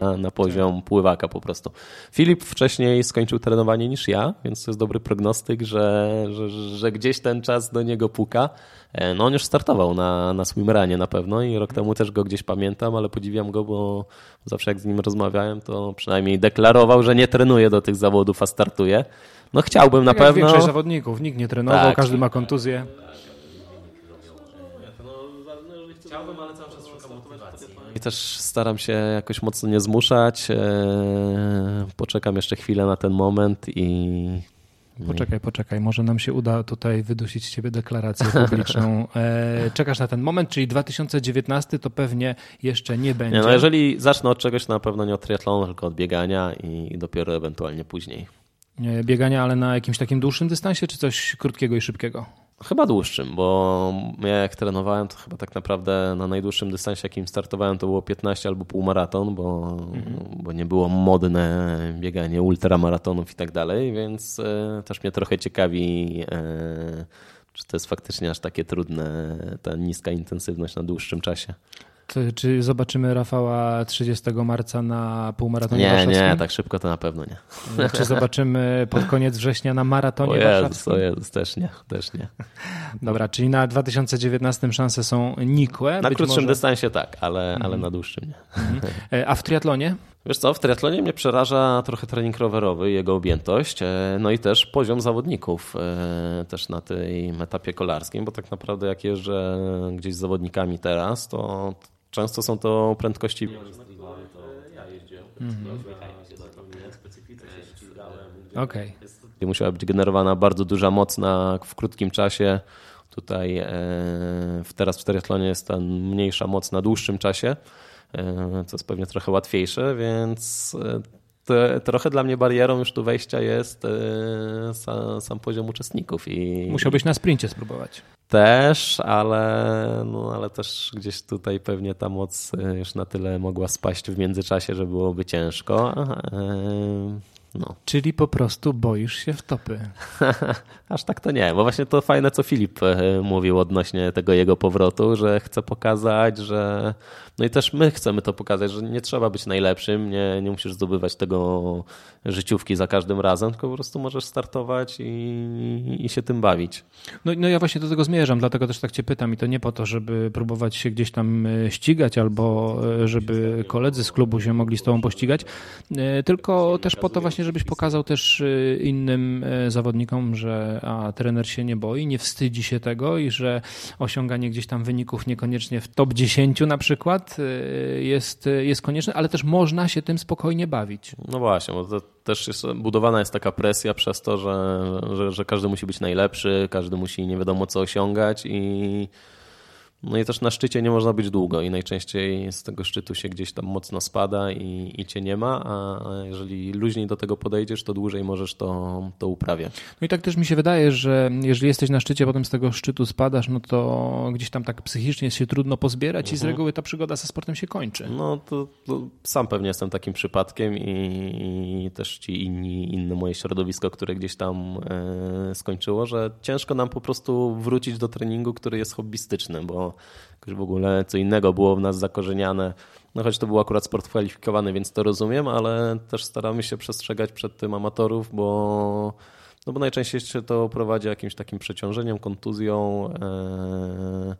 na, na poziom pływaka po prostu. Filip wcześniej skończył trenowanie niż ja, więc to jest dobry prognostyk, że, że, że gdzieś ten czas do niego puka. E, no on już startował na, na swimranie na pewno i rok temu też go gdzieś pamiętam, ale podziwiam go, bo zawsze jak z nim rozmawiałem, to przynajmniej deklarował, że nie trenuje do tych zawodów, a startuje. No chciałbym tak na pewno. Większość zawodników, nikt nie trenował, tak. każdy ma kontuzję. Chciałbym, ale cały czas szukam motywacji. I też staram się jakoś mocno nie zmuszać. E, poczekam jeszcze chwilę na ten moment i. Poczekaj, poczekaj, może nam się uda tutaj wydusić z ciebie deklarację publiczną. E, czekasz na ten moment, czyli 2019 to pewnie jeszcze nie będzie. Nie, no jeżeli zacznę od czegoś, to na pewno nie od triatlonu, tylko od biegania i dopiero ewentualnie później. Biegania, ale na jakimś takim dłuższym dystansie, czy coś krótkiego i szybkiego? Chyba dłuższym, bo ja jak trenowałem, to chyba tak naprawdę na najdłuższym dystansie, jakim startowałem, to było 15 albo półmaraton, bo, mhm. bo nie było modne bieganie ultramaratonów i tak dalej, więc e, też mnie trochę ciekawi, e, czy to jest faktycznie aż takie trudne, ta niska intensywność na dłuższym czasie. Czy zobaczymy Rafała 30 marca na półmaratonie nie, warszawskim? Nie, tak szybko to na pewno nie. Czy zobaczymy pod koniec września na maratonie o Jezus, warszawskim? O Jezus, też nie, też nie. Dobra, czyli na 2019 szanse są nikłe? Na krótszym może... dystansie tak, ale, ale mhm. na dłuższym nie. Mhm. E, a w triatlonie? Wiesz co, w triatlonie mnie przeraża trochę trening rowerowy, jego objętość, e, no i też poziom zawodników e, też na tym etapie kolarskim, bo tak naprawdę jak jeżdżę gdzieś z zawodnikami teraz, to Często są to prędkości. Mhm. Okej. Okay. Musiała być generowana bardzo duża moc na, w krótkim czasie. Tutaj e, teraz w triathlonie jest ta mniejsza moc na dłuższym czasie, e, co jest pewnie trochę łatwiejsze, więc e, trochę dla mnie barierą już tu wejścia jest e, sam, sam, poziom uczestników. I, Musiałbyś na sprincie spróbować. Też, ale, no, ale też gdzieś tutaj pewnie ta moc e, już na tyle mogła spaść w międzyczasie, że byłoby ciężko. No. Czyli po prostu boisz się w topy. Aż tak to nie, bo właśnie to fajne, co Filip e, mówił odnośnie tego jego powrotu, że chce pokazać, że. No i też my chcemy to pokazać, że nie trzeba być najlepszym, nie, nie musisz zdobywać tego życiówki za każdym razem, tylko po prostu możesz startować i, i się tym bawić. No, no ja właśnie do tego zmierzam, dlatego też tak Cię pytam i to nie po to, żeby próbować się gdzieś tam e, ścigać albo e, żeby koledzy z klubu się mogli z Tobą pościgać, tylko też po to właśnie, żebyś pokazał też y, innym y, zawodnikom, że a, trener się nie boi, nie wstydzi się tego i że osiąganie gdzieś tam wyników niekoniecznie w top 10 na przykład y, jest, jest konieczne, ale też można się tym spokojnie bawić. No właśnie, bo to też jest, budowana jest taka presja przez to, że, że, że każdy musi być najlepszy, każdy musi nie wiadomo co osiągać i No i też na szczycie nie można być długo i najczęściej z tego szczytu się gdzieś tam mocno spada i, i cię nie ma, a jeżeli luźniej do tego podejdziesz, to dłużej możesz to, to uprawiać. No i tak też mi się wydaje, że jeżeli jesteś na szczycie, potem z tego szczytu spadasz, no to gdzieś tam tak psychicznie jest się trudno pozbierać mhm. i z mhm. reguły ta przygoda ze sportem się kończy. No to, to sam pewnie jestem takim przypadkiem i, i, też ci inni, inne moje środowisko, które gdzieś tam e, skończyło, że ciężko nam po prostu wrócić do treningu, który jest hobbystyczny, bo jakoś w ogóle co innego było w nas zakorzeniane. No choć to był akurat sport kwalifikowany, więc to rozumiem, ale też staramy się przestrzegać przed tym amatorów, bo no bo najczęściej się to prowadzi jakimś takim przeciążeniem, kontuzją, e,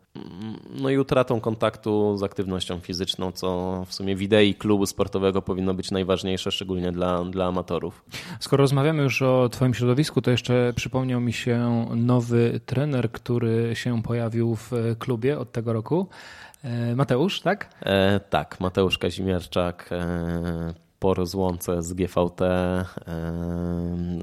no i utratą kontaktu z aktywnością fizyczną, co w sumie w idei klubu sportowego powinno być najważniejsze, szczególnie dla, dla amatorów. Skoro rozmawiamy już o Twoim środowisku, to jeszcze przypomniał mi się nowy trener, który się pojawił w klubie od tego roku. E, Mateusz, tak? E, tak, Mateusz Kazimierczak. E, po rozłące z GVT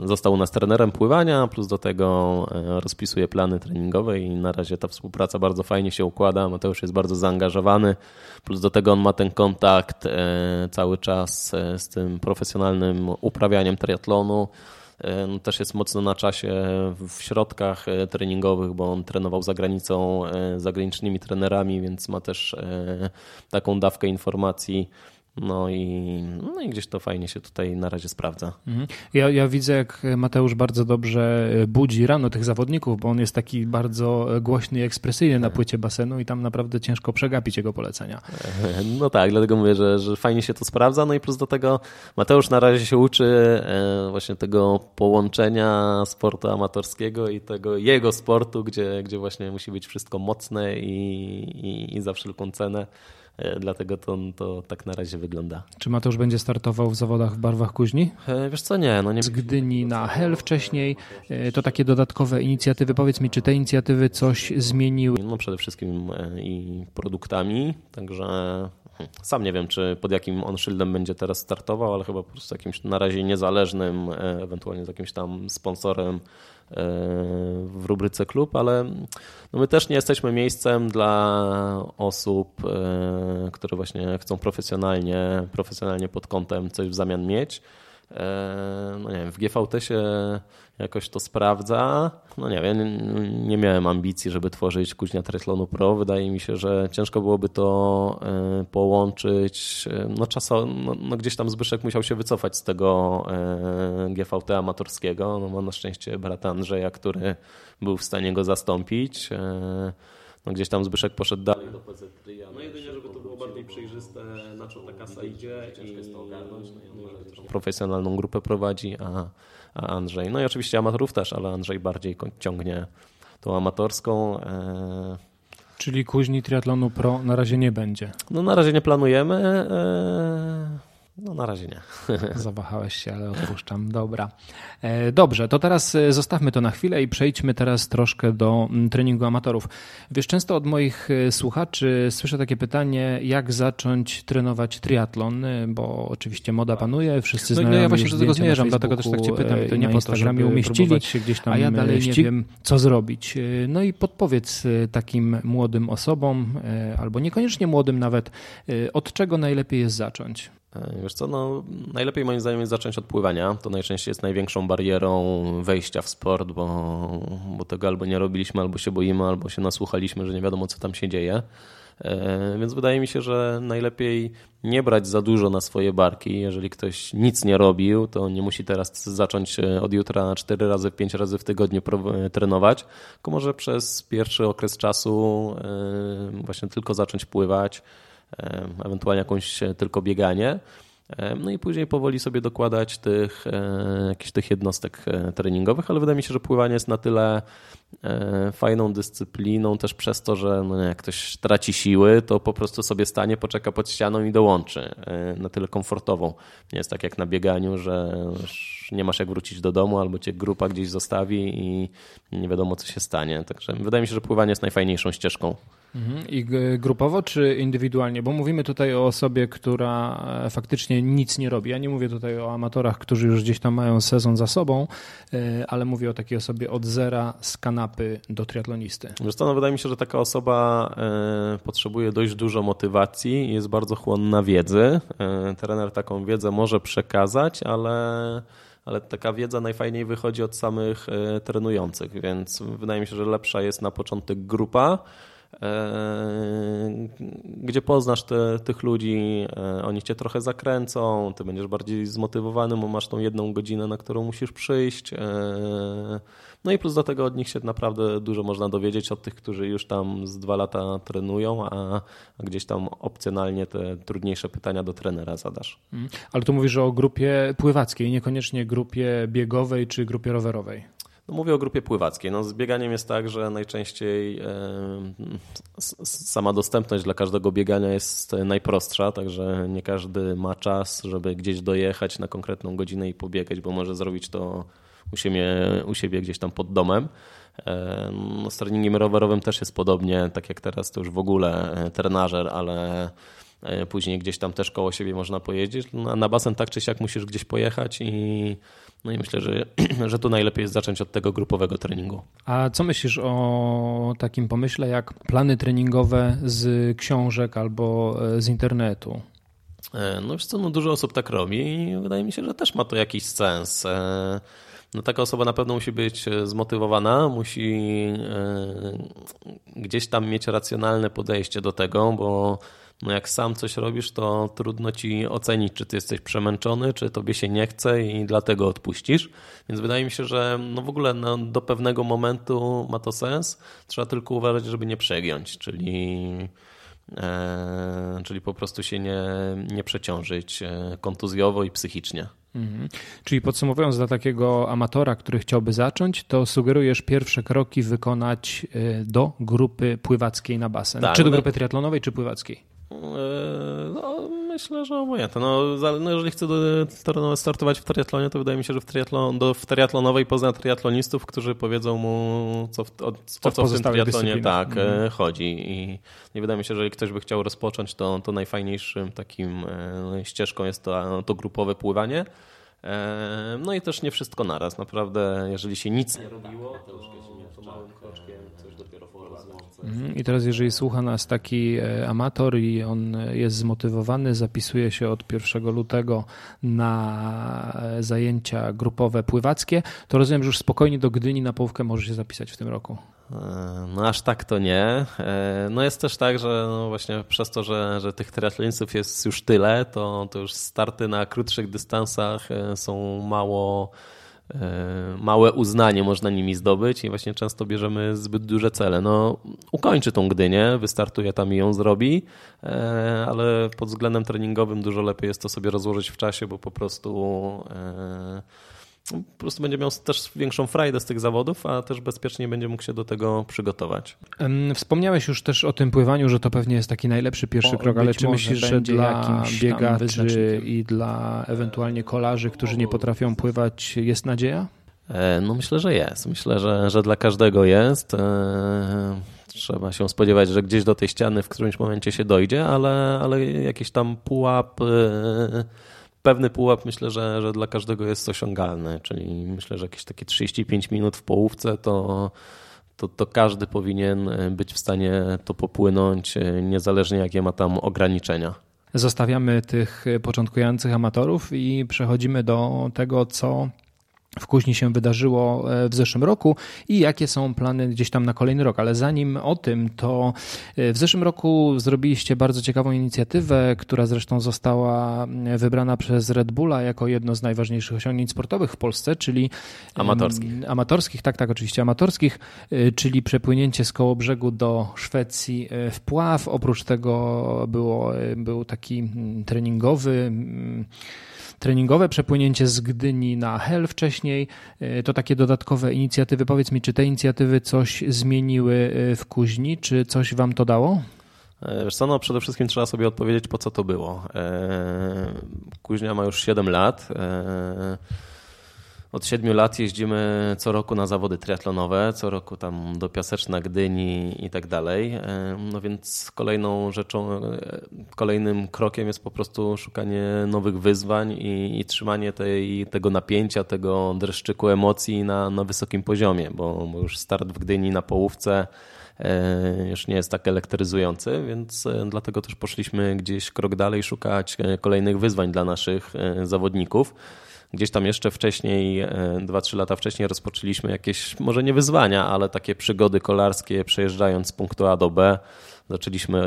został u nas trenerem pływania, plus do tego e, rozpisuje plany treningowe i na razie ta współpraca bardzo fajnie się układa. Mateusz jest bardzo zaangażowany, plus do tego on ma ten kontakt e, cały czas e, z tym profesjonalnym uprawianiem triatlonu. No też jest mocno na czasie w środkach treningowych, bo on trenował za granicą zagranicznymi trenerami, więc ma też taką dawkę informacji no i, no i gdzieś to fajnie się tutaj na razie sprawdza. Mhm. Ja, ja widzę, jak Mateusz bardzo dobrze budzi rano tych zawodników, bo on jest taki bardzo głośny i ekspresyjny na płycie basenu i tam naprawdę ciężko przegapić jego polecenia. No tak, dlatego mówię, że, że fajnie się to sprawdza. No i plus do tego Mateusz na razie się uczy e, właśnie tego połączenia sportu amatorskiego i tego jego sportu, gdzie, gdzie właśnie musi być wszystko mocne i, i, i za wszelką cenę. E, dlatego to, to tak na razie wygląda. Czy Mateusz będzie startował w zawodach w barwach kuźni? E, wiesz co, nie. No nie... Z Gdyni na Hel wcześniej, e, to takie dodatkowe inicjatywy. Powiedz mi, czy te inicjatywy coś zmieniły? No przede wszystkim i produktami, także sam nie wiem, czy pod jakim on szyldem będzie teraz startował, ale chyba po prostu jakimś na razie niezależnym, ewentualnie z jakimś tam sponsorem w rubryce klub, ale no my też nie jesteśmy miejscem dla osób, e, które właśnie chcą profesjonalnie, profesjonalnie pod kątem coś w zamian mieć. E, no nie wiem, w GVT się jakoś to sprawdza. No nie wiem, nie miałem ambicji, żeby tworzyć kuźnia Triathlonu Pro. Wydaje mi się, że ciężko byłoby to e, połączyć. No, czaso, no, no gdzieś tam Zbyszek musiał się wycofać z tego GVT amatorskiego. No ma na szczęście brata Andrzeja, który był w stanie go zastąpić. No gdzieś tam Zbyszek poszedł dalej do PZ. No jedynie, żeby to było bardziej przejrzyste, na czym ta kasa idzie i ciężko jest to ogarnąć. No i profesjonalną grupę prowadzi, a, a Andrzej, no i oczywiście amatorów też, ale Andrzej bardziej ciągnie tą amatorską. E... Czyli kuźni triatlonu pro na razie nie będzie? No na razie nie planujemy. No na razie nie. Zawahałeś się, ale odpuszczam. Dobra. E, dobrze, to teraz e, zostawmy to na chwilę i przejdźmy teraz troszkę do mm, treningu amatorów. Wiesz, często od moich e, słuchaczy słyszę takie pytanie, jak zacząć trenować triatlon, bo oczywiście moda panuje, wszyscy no, znają no ja właśnie do tego zmierzam, dlatego też tak cię pytam. To nie na Instagramie umieścili, się gdzieś tam a ja dalej nie wiem, co zrobić. No i podpowiedz takim młodym osobom, albo niekoniecznie młodym nawet, od czego najlepiej jest zacząć. E, wiesz co, no, najlepiej moim zdaniem jest zacząć od pływania. To najczęściej jest największą barierą wejścia w sport, bo, bo tego albo nie robiliśmy, albo się boimy, albo się nasłuchaliśmy, że nie wiadomo, co tam się dzieje. E, więc wydaje mi się, że najlepiej nie brać za dużo na swoje barki. Jeżeli ktoś nic nie robił, to nie musi teraz zacząć od jutra 4 razy, 5 razy w tygodniu trenować, tylko może przez pierwszy okres czasu e, właśnie tylko zacząć pływać ewentualnie jakąś e, tylko bieganie. No i później powoli sobie dokładać tych, e, jakichś tych jednostek e, treningowych, ale wydaje mi się, że pływanie jest na tyle fajną dyscypliną też przez to, że no jak ktoś traci siły, to po prostu sobie stanie, poczeka pod ścianą i dołączy. Na tyle komfortową. Nie jest tak jak na bieganiu, że nie masz jak wrócić do domu albo cię grupa gdzieś zostawi i nie wiadomo co się stanie. Także wydaje mi się, że pływanie jest najfajniejszą ścieżką. Mhm. I grupowo czy indywidualnie? Bo mówimy tutaj o osobie, która e, faktycznie nic nie robi. Ja nie mówię tutaj o amatorach, którzy już gdzieś tam mają sezon za sobą, e, ale mówię o takiej osobie od zera z kanapy do triatlonisty. Wiesz co, no wydaje mi się, że taka osoba e, potrzebuje dość dużo motywacji i jest bardzo chłonna wiedzy. Trener taką wiedzę może przekazać, ale ale taka wiedza najfajniej wychodzi od samych trenujących, więc wydaje mi się, że lepsza jest na początek grupa, gdzie poznasz te, tych ludzi, e, oni cię trochę zakręcą, ty będziesz bardziej zmotywowany, bo masz tą jedną godzinę, na którą musisz przyjść. E, no i plus do tego od nich się naprawdę dużo można dowiedzieć, od tych, którzy już tam z dwa lata trenują, a, a gdzieś tam opcjonalnie te trudniejsze pytania do trenera zadasz. Mm. Ale tu mówisz o grupie pływackiej, niekoniecznie grupie biegowej czy grupie rowerowej. No mówię o grupie pływackiej. No z bieganiem jest tak, że najczęściej sama dostępność dla każdego biegania jest najprostsza, także nie każdy ma czas, żeby gdzieś dojechać na konkretną godzinę i pobiegać, bo może zrobić to u siebie, u siebie gdzieś tam pod domem. No z treningiem rowerowym też jest podobnie, tak jak teraz to już w ogóle e, trenażer, ale później gdzieś tam też koło siebie można pojeździć. No, na basen tak czy siak musisz gdzieś pojechać i no i myślę, że, że tu najlepiej jest zacząć od tego grupowego treningu. A co myślisz o takim pomyśle jak plany treningowe z książek albo e, z internetu? E, no wiesz co, no dużo osób tak robi i wydaje mi się, że też ma to jakiś sens. E, no taka osoba na pewno musi być zmotywowana, musi gdzieś tam mieć racjonalne podejście do tego, bo no jak sam coś robisz, to trudno ci ocenić, czy ty jesteś przemęczony, czy tobie się nie chce i dlatego odpuścisz. Więc wydaje mi się, że no w ogóle no do pewnego momentu ma to sens. Trzeba tylko uważać, żeby nie przegiąć, czyli, e, czyli po prostu się nie, nie przeciążyć e, kontuzjowo i psychicznie. Mhm. Czyli podsumowując, dla takiego amatora, który chciałby zacząć, to sugerujesz pierwsze kroki wykonać e, do grupy pływackiej na basen. Tak, czy do grupy triatlonowej, czy pływackiej? Eee, no, myślę, że obojętne. No, no, jeżeli chcę startować w triatlonie, to wydaje mi się, że w, triatlon, do, w triatlonowej pozna triatlonistów, którzy powiedzą mu, co w, o, co, co w, tym triatlonie tak, mhm. chodzi. I nie wydaje mi się, że jeżeli ktoś by chciał rozpocząć, to, to najfajniejszym takim e, ścieżką jest to, to grupowe pływanie. E, no i też nie wszystko naraz. Naprawdę, jeżeli się nic nie robiło, to, to małym kroczkiem coś dopiero. I teraz, jeżeli słucha nas taki e, amator i on jest zmotywowany, zapisuje się od 1 lutego na e, zajęcia grupowe pływackie, to rozumiem, że już spokojnie do Gdyni na połówkę może się zapisać w tym roku. E, no aż tak to nie. No jest też tak, że no właśnie przez to, że, że tych triatlonistów jest już tyle, to, to już starty na krótszych dystansach są mało małe uznanie można nimi zdobyć i właśnie często bierzemy zbyt duże cele. No, ukończy tą Gdynię, wystartuje tam i ją zrobi, e, ale pod względem treningowym dużo lepiej jest to sobie rozłożyć w czasie, bo po prostu e, po prostu będzie miał też większą frajdę z tych zawodów, a też bezpiecznie będzie mógł się do tego przygotować. Wspomniałeś już też o tym pływaniu, że to pewnie jest taki najlepszy pierwszy o, krok, ale czy myślisz, że dla biegaczy i dla ewentualnie kolarzy, którzy nie potrafią pływać, jest nadzieja? E, no myślę, że jest. Myślę, że, że dla każdego jest. E, trzeba się spodziewać, że gdzieś do tej ściany w którymś momencie się dojdzie, ale, ale jakiś tam pułap e, pewny pułap myślę, że, że dla każdego jest osiągalny, czyli myślę, że jakieś takie 35 minut w połówce to, to, to każdy powinien być w stanie to popłynąć, niezależnie jakie ma tam ograniczenia. Zostawiamy tych początkujących amatorów i przechodzimy do tego, co w Kuźni się wydarzyło e, w zeszłym roku i jakie są plany gdzieś tam na kolejny rok. Ale zanim o tym, to e, w zeszłym roku zrobiliście bardzo ciekawą inicjatywę, która zresztą została e, wybrana przez Red Bulla jako jedno z najważniejszych osiągnięć sportowych w Polsce, czyli amatorskich. Amatorskich, tak, tak, oczywiście amatorskich, czyli przepłynięcie z koło brzegu do Szwecji w pław. Oprócz tego było, był taki treningowy treningowe, przepłynięcie z Gdyni na Hel wcześniej, e, to takie dodatkowe inicjatywy. Powiedz mi, czy te inicjatywy coś zmieniły e, w Kuźni, czy coś wam to dało? E, wiesz co, no przede wszystkim trzeba sobie odpowiedzieć, po co to było. Kuźnia ma już 7 lat. Od siedmiu lat jeździmy co roku na zawody triatlonowe, co roku tam do Piaseczna, Gdyni i tak dalej. No więc kolejną rzeczą, kolejnym krokiem jest po prostu szukanie nowych wyzwań i, i trzymanie tej, tego napięcia, tego dreszczyku emocji na, na wysokim poziomie, bo, bo już start w Gdyni na połówce e, już nie jest tak elektryzujący, więc e, dlatego też poszliśmy gdzieś krok dalej szukać e, kolejnych wyzwań dla naszych zawodników. Gdzieś tam jeszcze wcześniej, 2-3 lata wcześniej rozpoczęliśmy jakieś, może nie wyzwania, ale takie przygody kolarskie przejeżdżając z punktu A do B. Zaczęliśmy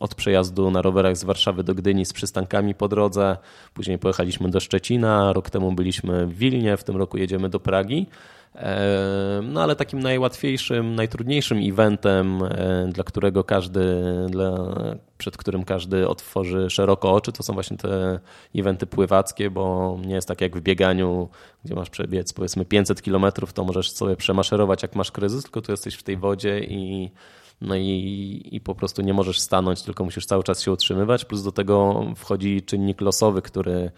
od przejazdu na rowerach z Warszawy do Gdyni z przystankami po drodze. Później pojechaliśmy do Szczecina. Rok temu byliśmy w Wilnie, w tym roku jedziemy do Pragi. No ale takim najłatwiejszym, najtrudniejszym eventem, dla którego każdy, dla, przed którym każdy otworzy szeroko oczy, to są właśnie te eventy pływackie, bo nie jest tak jak w bieganiu, gdzie masz przebiec powiedzmy 500 km, to możesz sobie przemaszerować jak masz kryzys, tylko tu jesteś w tej wodzie i no i, i po prostu nie możesz stanąć, tylko musisz cały czas się utrzymywać. Plus do tego wchodzi czynnik losowy, który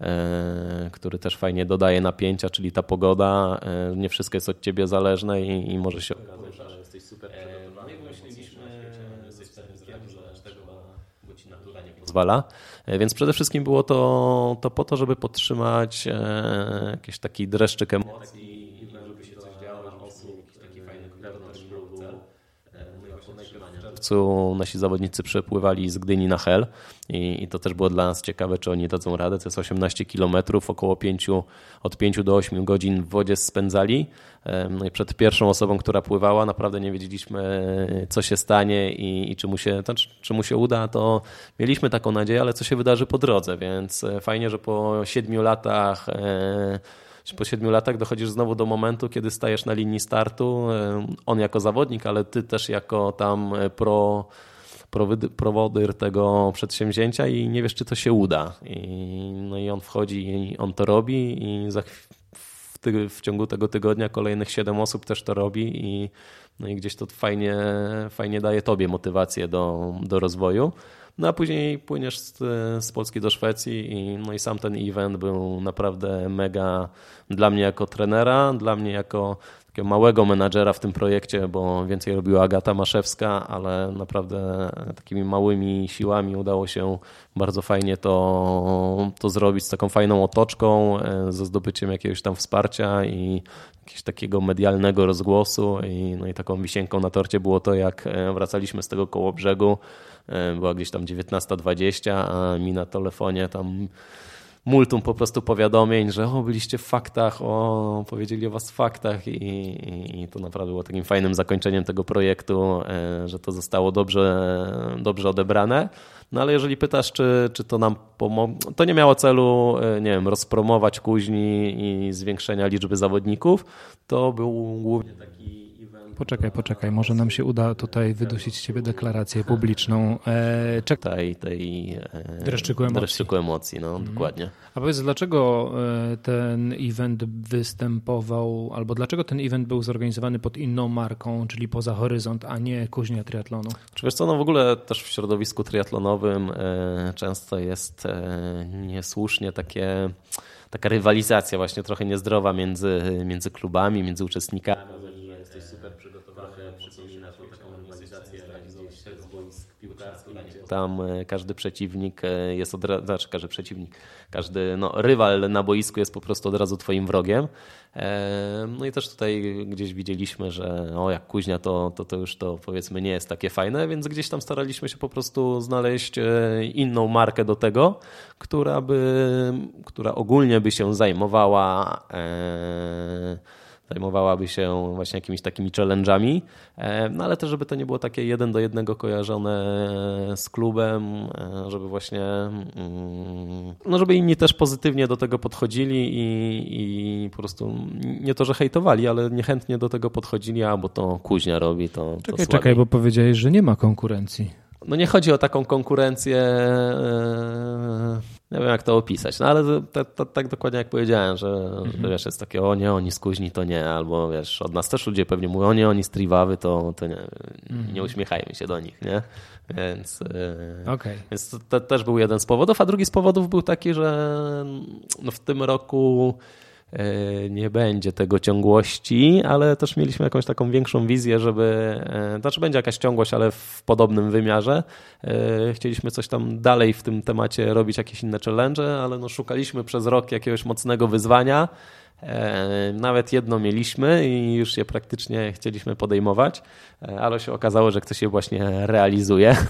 e, który też fajnie dodaje napięcia, czyli ta pogoda. E, nie wszystko jest od ciebie zależne i, i może się okazać, że jesteś super przygotowany. pozwala. E, więc przede wszystkim było to, to po to, żeby podtrzymać jakiś taki dreszczyk emocji czerwcu nasi zawodnicy przepływali z Gdyni na Hel i, i, to też było dla nas ciekawe, czy oni dadzą radę. To jest 18 kilometrów, około 5, od 5 do 8 godzin w wodzie spędzali. No i przed pierwszą osobą, która pływała, naprawdę nie wiedzieliśmy, co się stanie i, i czy, mu się, to, czy mu się uda, to mieliśmy taką nadzieję, ale co się wydarzy po drodze, więc e, fajnie, że po 7 latach e, po siedmiu latach dochodzisz znowu do momentu, kiedy stajesz na linii startu, on jako zawodnik, ale ty też jako tam e, pro prowodyr tego przedsięwzięcia i nie wiesz, czy to się uda. I, no i on wchodzi i on to robi i za, w, ty, w ciągu tego tygodnia kolejnych siedem osób też to robi i, no i gdzieś to fajnie, fajnie daje tobie motywację do, do rozwoju. No a później płyniesz z, z Polski do Szwecji i, no i sam ten event był naprawdę mega dla mnie jako trenera, dla mnie jako takiego małego menadżera w tym projekcie, bo więcej robiła Agata Maszewska, ale naprawdę takimi małymi siłami udało się bardzo fajnie to, to zrobić z taką fajną otoczką, e, ze zdobyciem jakiegoś tam wsparcia i jakiegoś takiego medialnego rozgłosu i, no i taką wisienką na torcie było to, jak e, wracaliśmy z tego koło brzegu, była gdzieś tam 19.20, a mi na telefonie tam multum po prostu powiadomień, że o, byliście w faktach, o, powiedzieli o was w faktach i, i, i to naprawdę było takim fajnym zakończeniem tego projektu, e, że to zostało dobrze, dobrze odebrane. No ale jeżeli pytasz, czy, czy to nam pomogło, to nie miało celu, e, nie wiem, rozpromować kuźni i zwiększenia liczby zawodników, to był głównie taki Poczekaj, poczekaj, może nam się uda tutaj wydusić z ciebie deklarację publiczną. E, czekaj. Tej, e, dreszczyku emocji. Dreszczyku emocji, no mhm. dokładnie. A powiedz, dlaczego e, ten event występował, albo dlaczego ten event był zorganizowany pod inną marką, czyli poza Horyzont, a nie Kuźnia Triatlonu? Czy wiesz co, no w ogóle też w środowisku triatlonowym e, często jest e, niesłusznie takie taka rywalizacja właśnie trochę niezdrowa między, między klubami, między uczestnikami tam e, każdy przeciwnik e, jest od razu, znaczy każdy przeciwnik, każdy no, rywal na boisku jest po prostu od razu twoim wrogiem. E, no i też tutaj gdzieś widzieliśmy, że o jak kuźnia to, to, to już to powiedzmy nie jest takie fajne, więc gdzieś tam staraliśmy się po prostu znaleźć inną markę do tego, która by, która ogólnie by się zajmowała zajmowałaby się właśnie jakimiś takimi challenge'ami, e, no ale też, żeby to nie było takie jeden do jednego kojarzone z klubem, e, żeby właśnie, mm, no żeby inni też pozytywnie do tego podchodzili i, i po prostu nie to, że hejtowali, ale niechętnie do tego podchodzili, a bo to kuźnia robi, to Czekaj, to czekaj, bo powiedziałeś, że nie ma konkurencji. No nie chodzi o taką konkurencję, e, nie wiem jak to opisać, no ale to, to, tak dokładnie jak powiedziałem, że, mhm. wiesz, jest takie o nie, oni skuźni to nie, albo wiesz, od nas też ludzie pewnie mówią, o nie, oni striwawy to, to nie, mhm. nie uśmiechajmy się do nich, nie? Więc, e, okay. więc to, to, też był jeden z powodów, a drugi z powodów był taki, że no w tym roku nie będzie tego ciągłości, ale też mieliśmy jakąś taką większą wizję, żeby, znaczy będzie jakaś ciągłość, ale w podobnym wymiarze. Chcieliśmy coś tam dalej w tym temacie robić, jakieś inne challenge, ale no szukaliśmy przez rok jakiegoś mocnego wyzwania. E, nawet jedno mieliśmy i już je praktycznie chcieliśmy podejmować, e, ale się okazało, że ktoś je właśnie realizuje.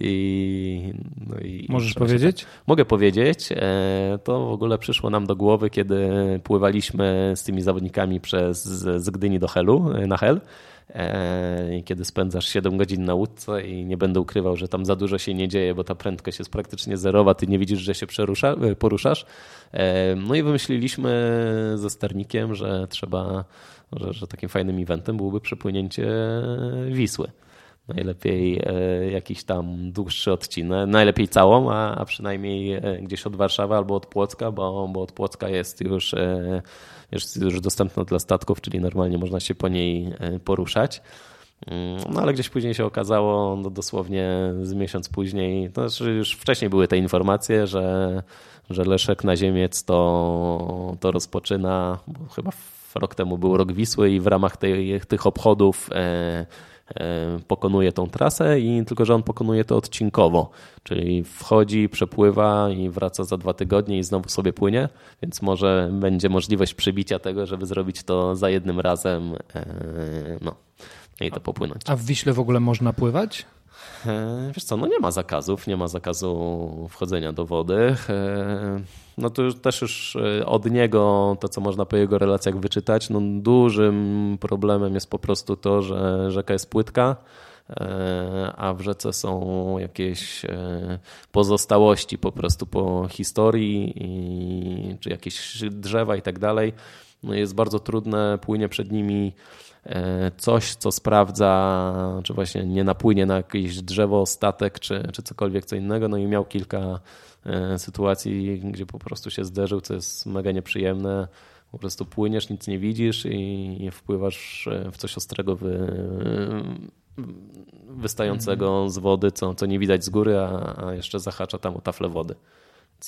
I, no i Możesz powiedzieć? Tak, mogę powiedzieć. E, to w ogóle przyszło nam do głowy, kiedy pływaliśmy z tymi zawodnikami przez, z Gdyni do Helu, na Hel. E, kiedy spędzasz 7 godzin na łódce i nie będę ukrywał, że tam za dużo się nie dzieje, bo ta prędkość jest praktycznie zerowa, ty nie widzisz, że się przerusza, e, poruszasz. E, no i wymyśliliśmy ze sternikiem, że trzeba, że, że takim fajnym eventem byłoby przepłynięcie Wisły. Najlepiej jakiś tam dłuższy odcinek, najlepiej całą, a, a przynajmniej gdzieś od Warszawy albo od Płocka, bo, bo od Płocka jest już jest już dostępna dla statków, czyli normalnie można się po niej e, poruszać. Mm, no ale gdzieś później się okazało, no dosłownie z miesiąc później, to znaczy już wcześniej były te informacje, że, że Leszek na Ziemiec to, to rozpoczyna, chyba rok temu był rok Wisły i w ramach tej, tych obchodów E, pokonuje tą trasę i tylko, że on pokonuje to odcinkowo, czyli wchodzi, przepływa i wraca za dwa tygodnie i znowu sobie płynie, więc może będzie możliwość przebicia tego, żeby zrobić to za jednym razem e, no, i to popłynąć. A w Wiśle w ogóle można pływać? E, wiesz co, no nie ma zakazów, nie ma zakazu wchodzenia do wody. E, no to też już e, od niego, to co można po jego relacjach wyczytać, no dużym problemem jest po prostu to, że rzeka jest płytka, a w rzece są jakieś pozostałości po prostu po historii, czy jakieś drzewa i tak dalej. No jest bardzo trudne, płynie przed nimi E, coś, co sprawdza, czy właśnie nie napłynie na jakieś drzewo, statek, czy, czy cokolwiek co innego. No i miał kilka e, sytuacji, gdzie po prostu się zderzył, co jest mega nieprzyjemne. Po prostu płyniesz, nic nie widzisz i wpływasz e, w coś ostrego wy, wystającego z wody, co, co nie widać z góry, a, a jeszcze zahacza tam o taflę wody.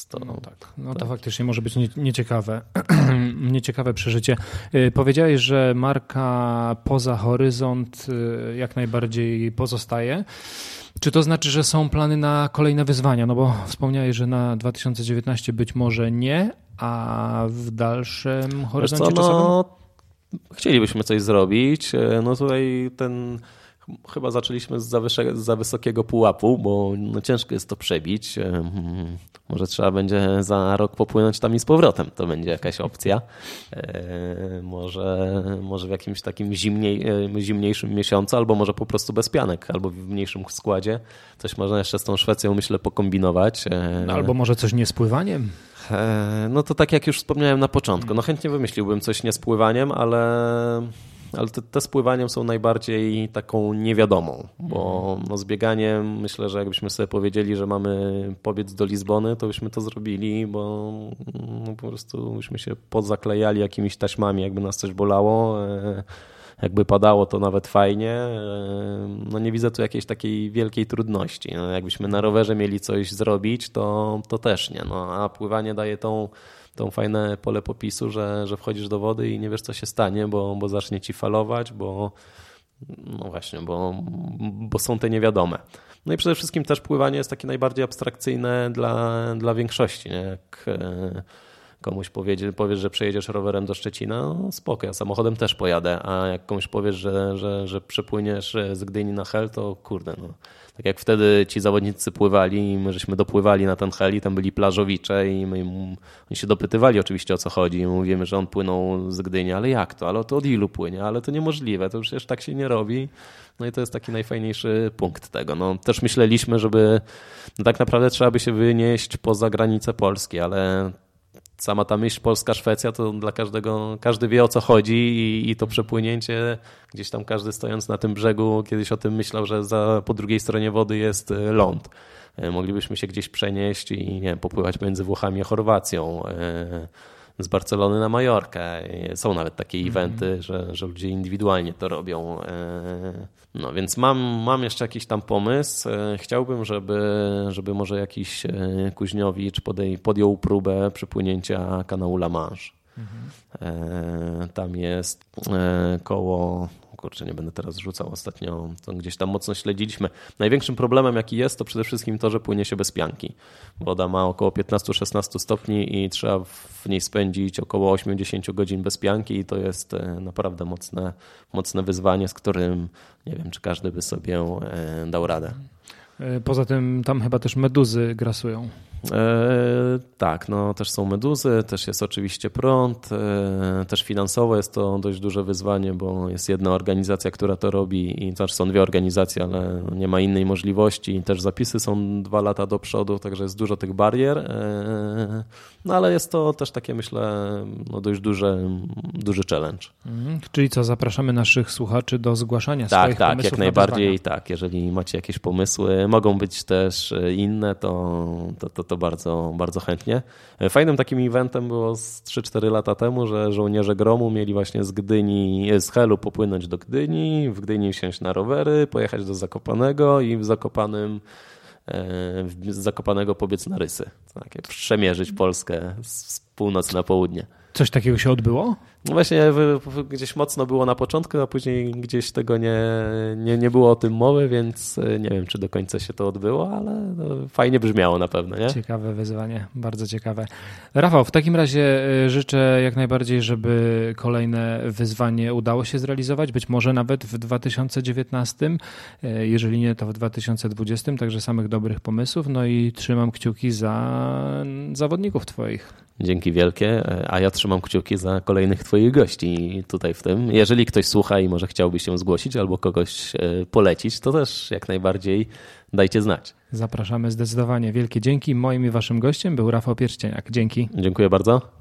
To, no tak. No to tak. faktycznie może być nie, nieciekawe. nieciekawe przeżycie. Y, powiedziałeś, że marka poza horyzont y, jak najbardziej pozostaje. Czy to znaczy, że są plany na kolejne wyzwania? No bo wspomniałeś, że na 2019 być może nie, a w dalszym horyzoncie co, no, czasowym? Chcielibyśmy coś zrobić. Y, no tutaj ten Chyba zaczęliśmy z za, za wysokiego pułapu, bo no ciężko jest to przebić. Może trzeba będzie za rok popłynąć tam i z powrotem. To będzie jakaś opcja. E, może, może w jakimś takim zimniej, e, zimniejszym miesiącu, albo może po prostu bez pianek, albo w mniejszym składzie. Coś można jeszcze z tą Szwecją, myślę, pokombinować. E, albo może coś nie z pływaniem? No to tak jak już wspomniałem na początku. No chętnie wymyśliłbym coś nie z pływaniem, ale ale te, te z pływaniem są najbardziej taką niewiadomą, bo mhm. no, z bieganiem myślę, że jakbyśmy sobie powiedzieli, że mamy pobiec do Lizbony, to byśmy to zrobili, bo no, po prostu byśmy się podzaklejali jakimiś taśmami, jakby nas coś bolało. E, jakby padało, to nawet fajnie. E, no nie widzę tu jakiejś takiej wielkiej trudności. No, jakbyśmy na rowerze mieli coś zrobić, to, to też nie. No, a pływanie daje tą tą fajne pole popisu, że, że wchodzisz do wody i nie wiesz, co się stanie, bo, bo zacznie ci falować, bo no właśnie, bo, bo są te niewiadome. No i przede wszystkim też pływanie jest takie najbardziej abstrakcyjne dla, dla większości. Nie? Jak e, komuś powiedz, powiesz, że przejedziesz rowerem do Szczecina, no spoko, ja samochodem też pojadę, a jak komuś powiesz, że, że, że przepłyniesz z Gdyni na Hel, to kurde, no tak jak wtedy ci zawodnicy pływali i my żeśmy dopływali na ten heli, tam byli plażowicze i my, oni się dopytywali oczywiście o co chodzi. I mówimy, że on płynął z Gdyni, ale jak to? Ale to od ilu płynie? Ale to niemożliwe, to przecież tak się nie robi. No i to jest taki najfajniejszy punkt tego. No, też myśleliśmy, żeby no tak naprawdę trzeba by się wynieść poza granice Polski, ale sama ta myśl Polska-Szwecja to dla każdego, każdy wie o co chodzi i, i, to przepłynięcie, gdzieś tam każdy stojąc na tym brzegu kiedyś o tym myślał, że za, po drugiej stronie wody jest e, ląd. E, moglibyśmy się gdzieś przenieść i nie wiem, popływać między Włochami a Chorwacją e, z Barcelony na Majorkę. Są nawet takie mhm. eventy, że, że ludzie indywidualnie to robią. E, no więc mam, mam jeszcze jakiś tam pomysł. E, chciałbym, żeby, żeby może jakiś e, Kuźniowicz podej, podjął próbę przypłynięcia kanału La Manche. Mhm. Tam jest koło kurczę, nie będę teraz rzucał ostatnio, to gdzieś tam mocno śledziliśmy. Największym problemem, jaki jest, to przede wszystkim to, że płynie się bez pianki. Woda ma około 15-16 stopni i trzeba w niej spędzić około 80 godzin bez pianki i to jest e, naprawdę mocne, mocne wyzwanie, z którym nie wiem, czy każdy by sobie e, dał radę. E, poza tym tam chyba też meduzy grasują. E, tak, no też są meduzy, też jest oczywiście prąd, e, też finansowo jest to dość duże wyzwanie, bo jest jedna organizacja, która to robi i znaczy są dwie organizacje, ale nie ma innej możliwości. Też zapisy są dwa lata do przodu, także jest dużo tych barier. E, no ale jest to też takie, myślę, no dość duży, duży challenge. Mhm. Czyli co, zapraszamy naszych słuchaczy do zgłaszania tak, swoich tak, pomysłów jak najbardziej tak. Jeżeli macie jakieś pomysły, mogą być też inne, to, to, to, to bardzo, bardzo chętnie. Fajnym takim eventem było z 3-4 lata temu, że żołnierze Gromu mieli właśnie z Gdyni, z Helu popłynąć do Gdyni, w Gdyni wsiąść na rowery, pojechać do Zakopanego i w Zakopanym z Zakopanego pobiec na Rysy. Takie przemierzyć Polskę z północy na południe. Coś takiego się odbyło? No właśnie gdzieś mocno było na początku, a później gdzieś tego nie, nie, nie było o tym mowy, więc e, nie wiem, czy do końca się to odbyło, ale no, fajnie brzmiało na pewno. Nie? Ciekawe wyzwanie, bardzo ciekawe. Rafał, w takim razie e, życzę jak najbardziej, żeby kolejne wyzwanie udało się zrealizować, być może nawet w 2019, e, jeżeli nie, to w 2020, także samych dobrych pomysłów, no i trzymam kciuki za zawodników twoich. Dzięki wielkie, a ja trzymam kciuki za kolejnych twoich Twoich gości tutaj w tym. Jeżeli ktoś słucha i może chciałby się zgłosić albo kogoś e, polecić, to też jak najbardziej dajcie znać. Zapraszamy zdecydowanie. Wielkie dzięki. Moim i Waszym gościem był Rafał Pierścieniak. Dzięki. Dziękuję bardzo.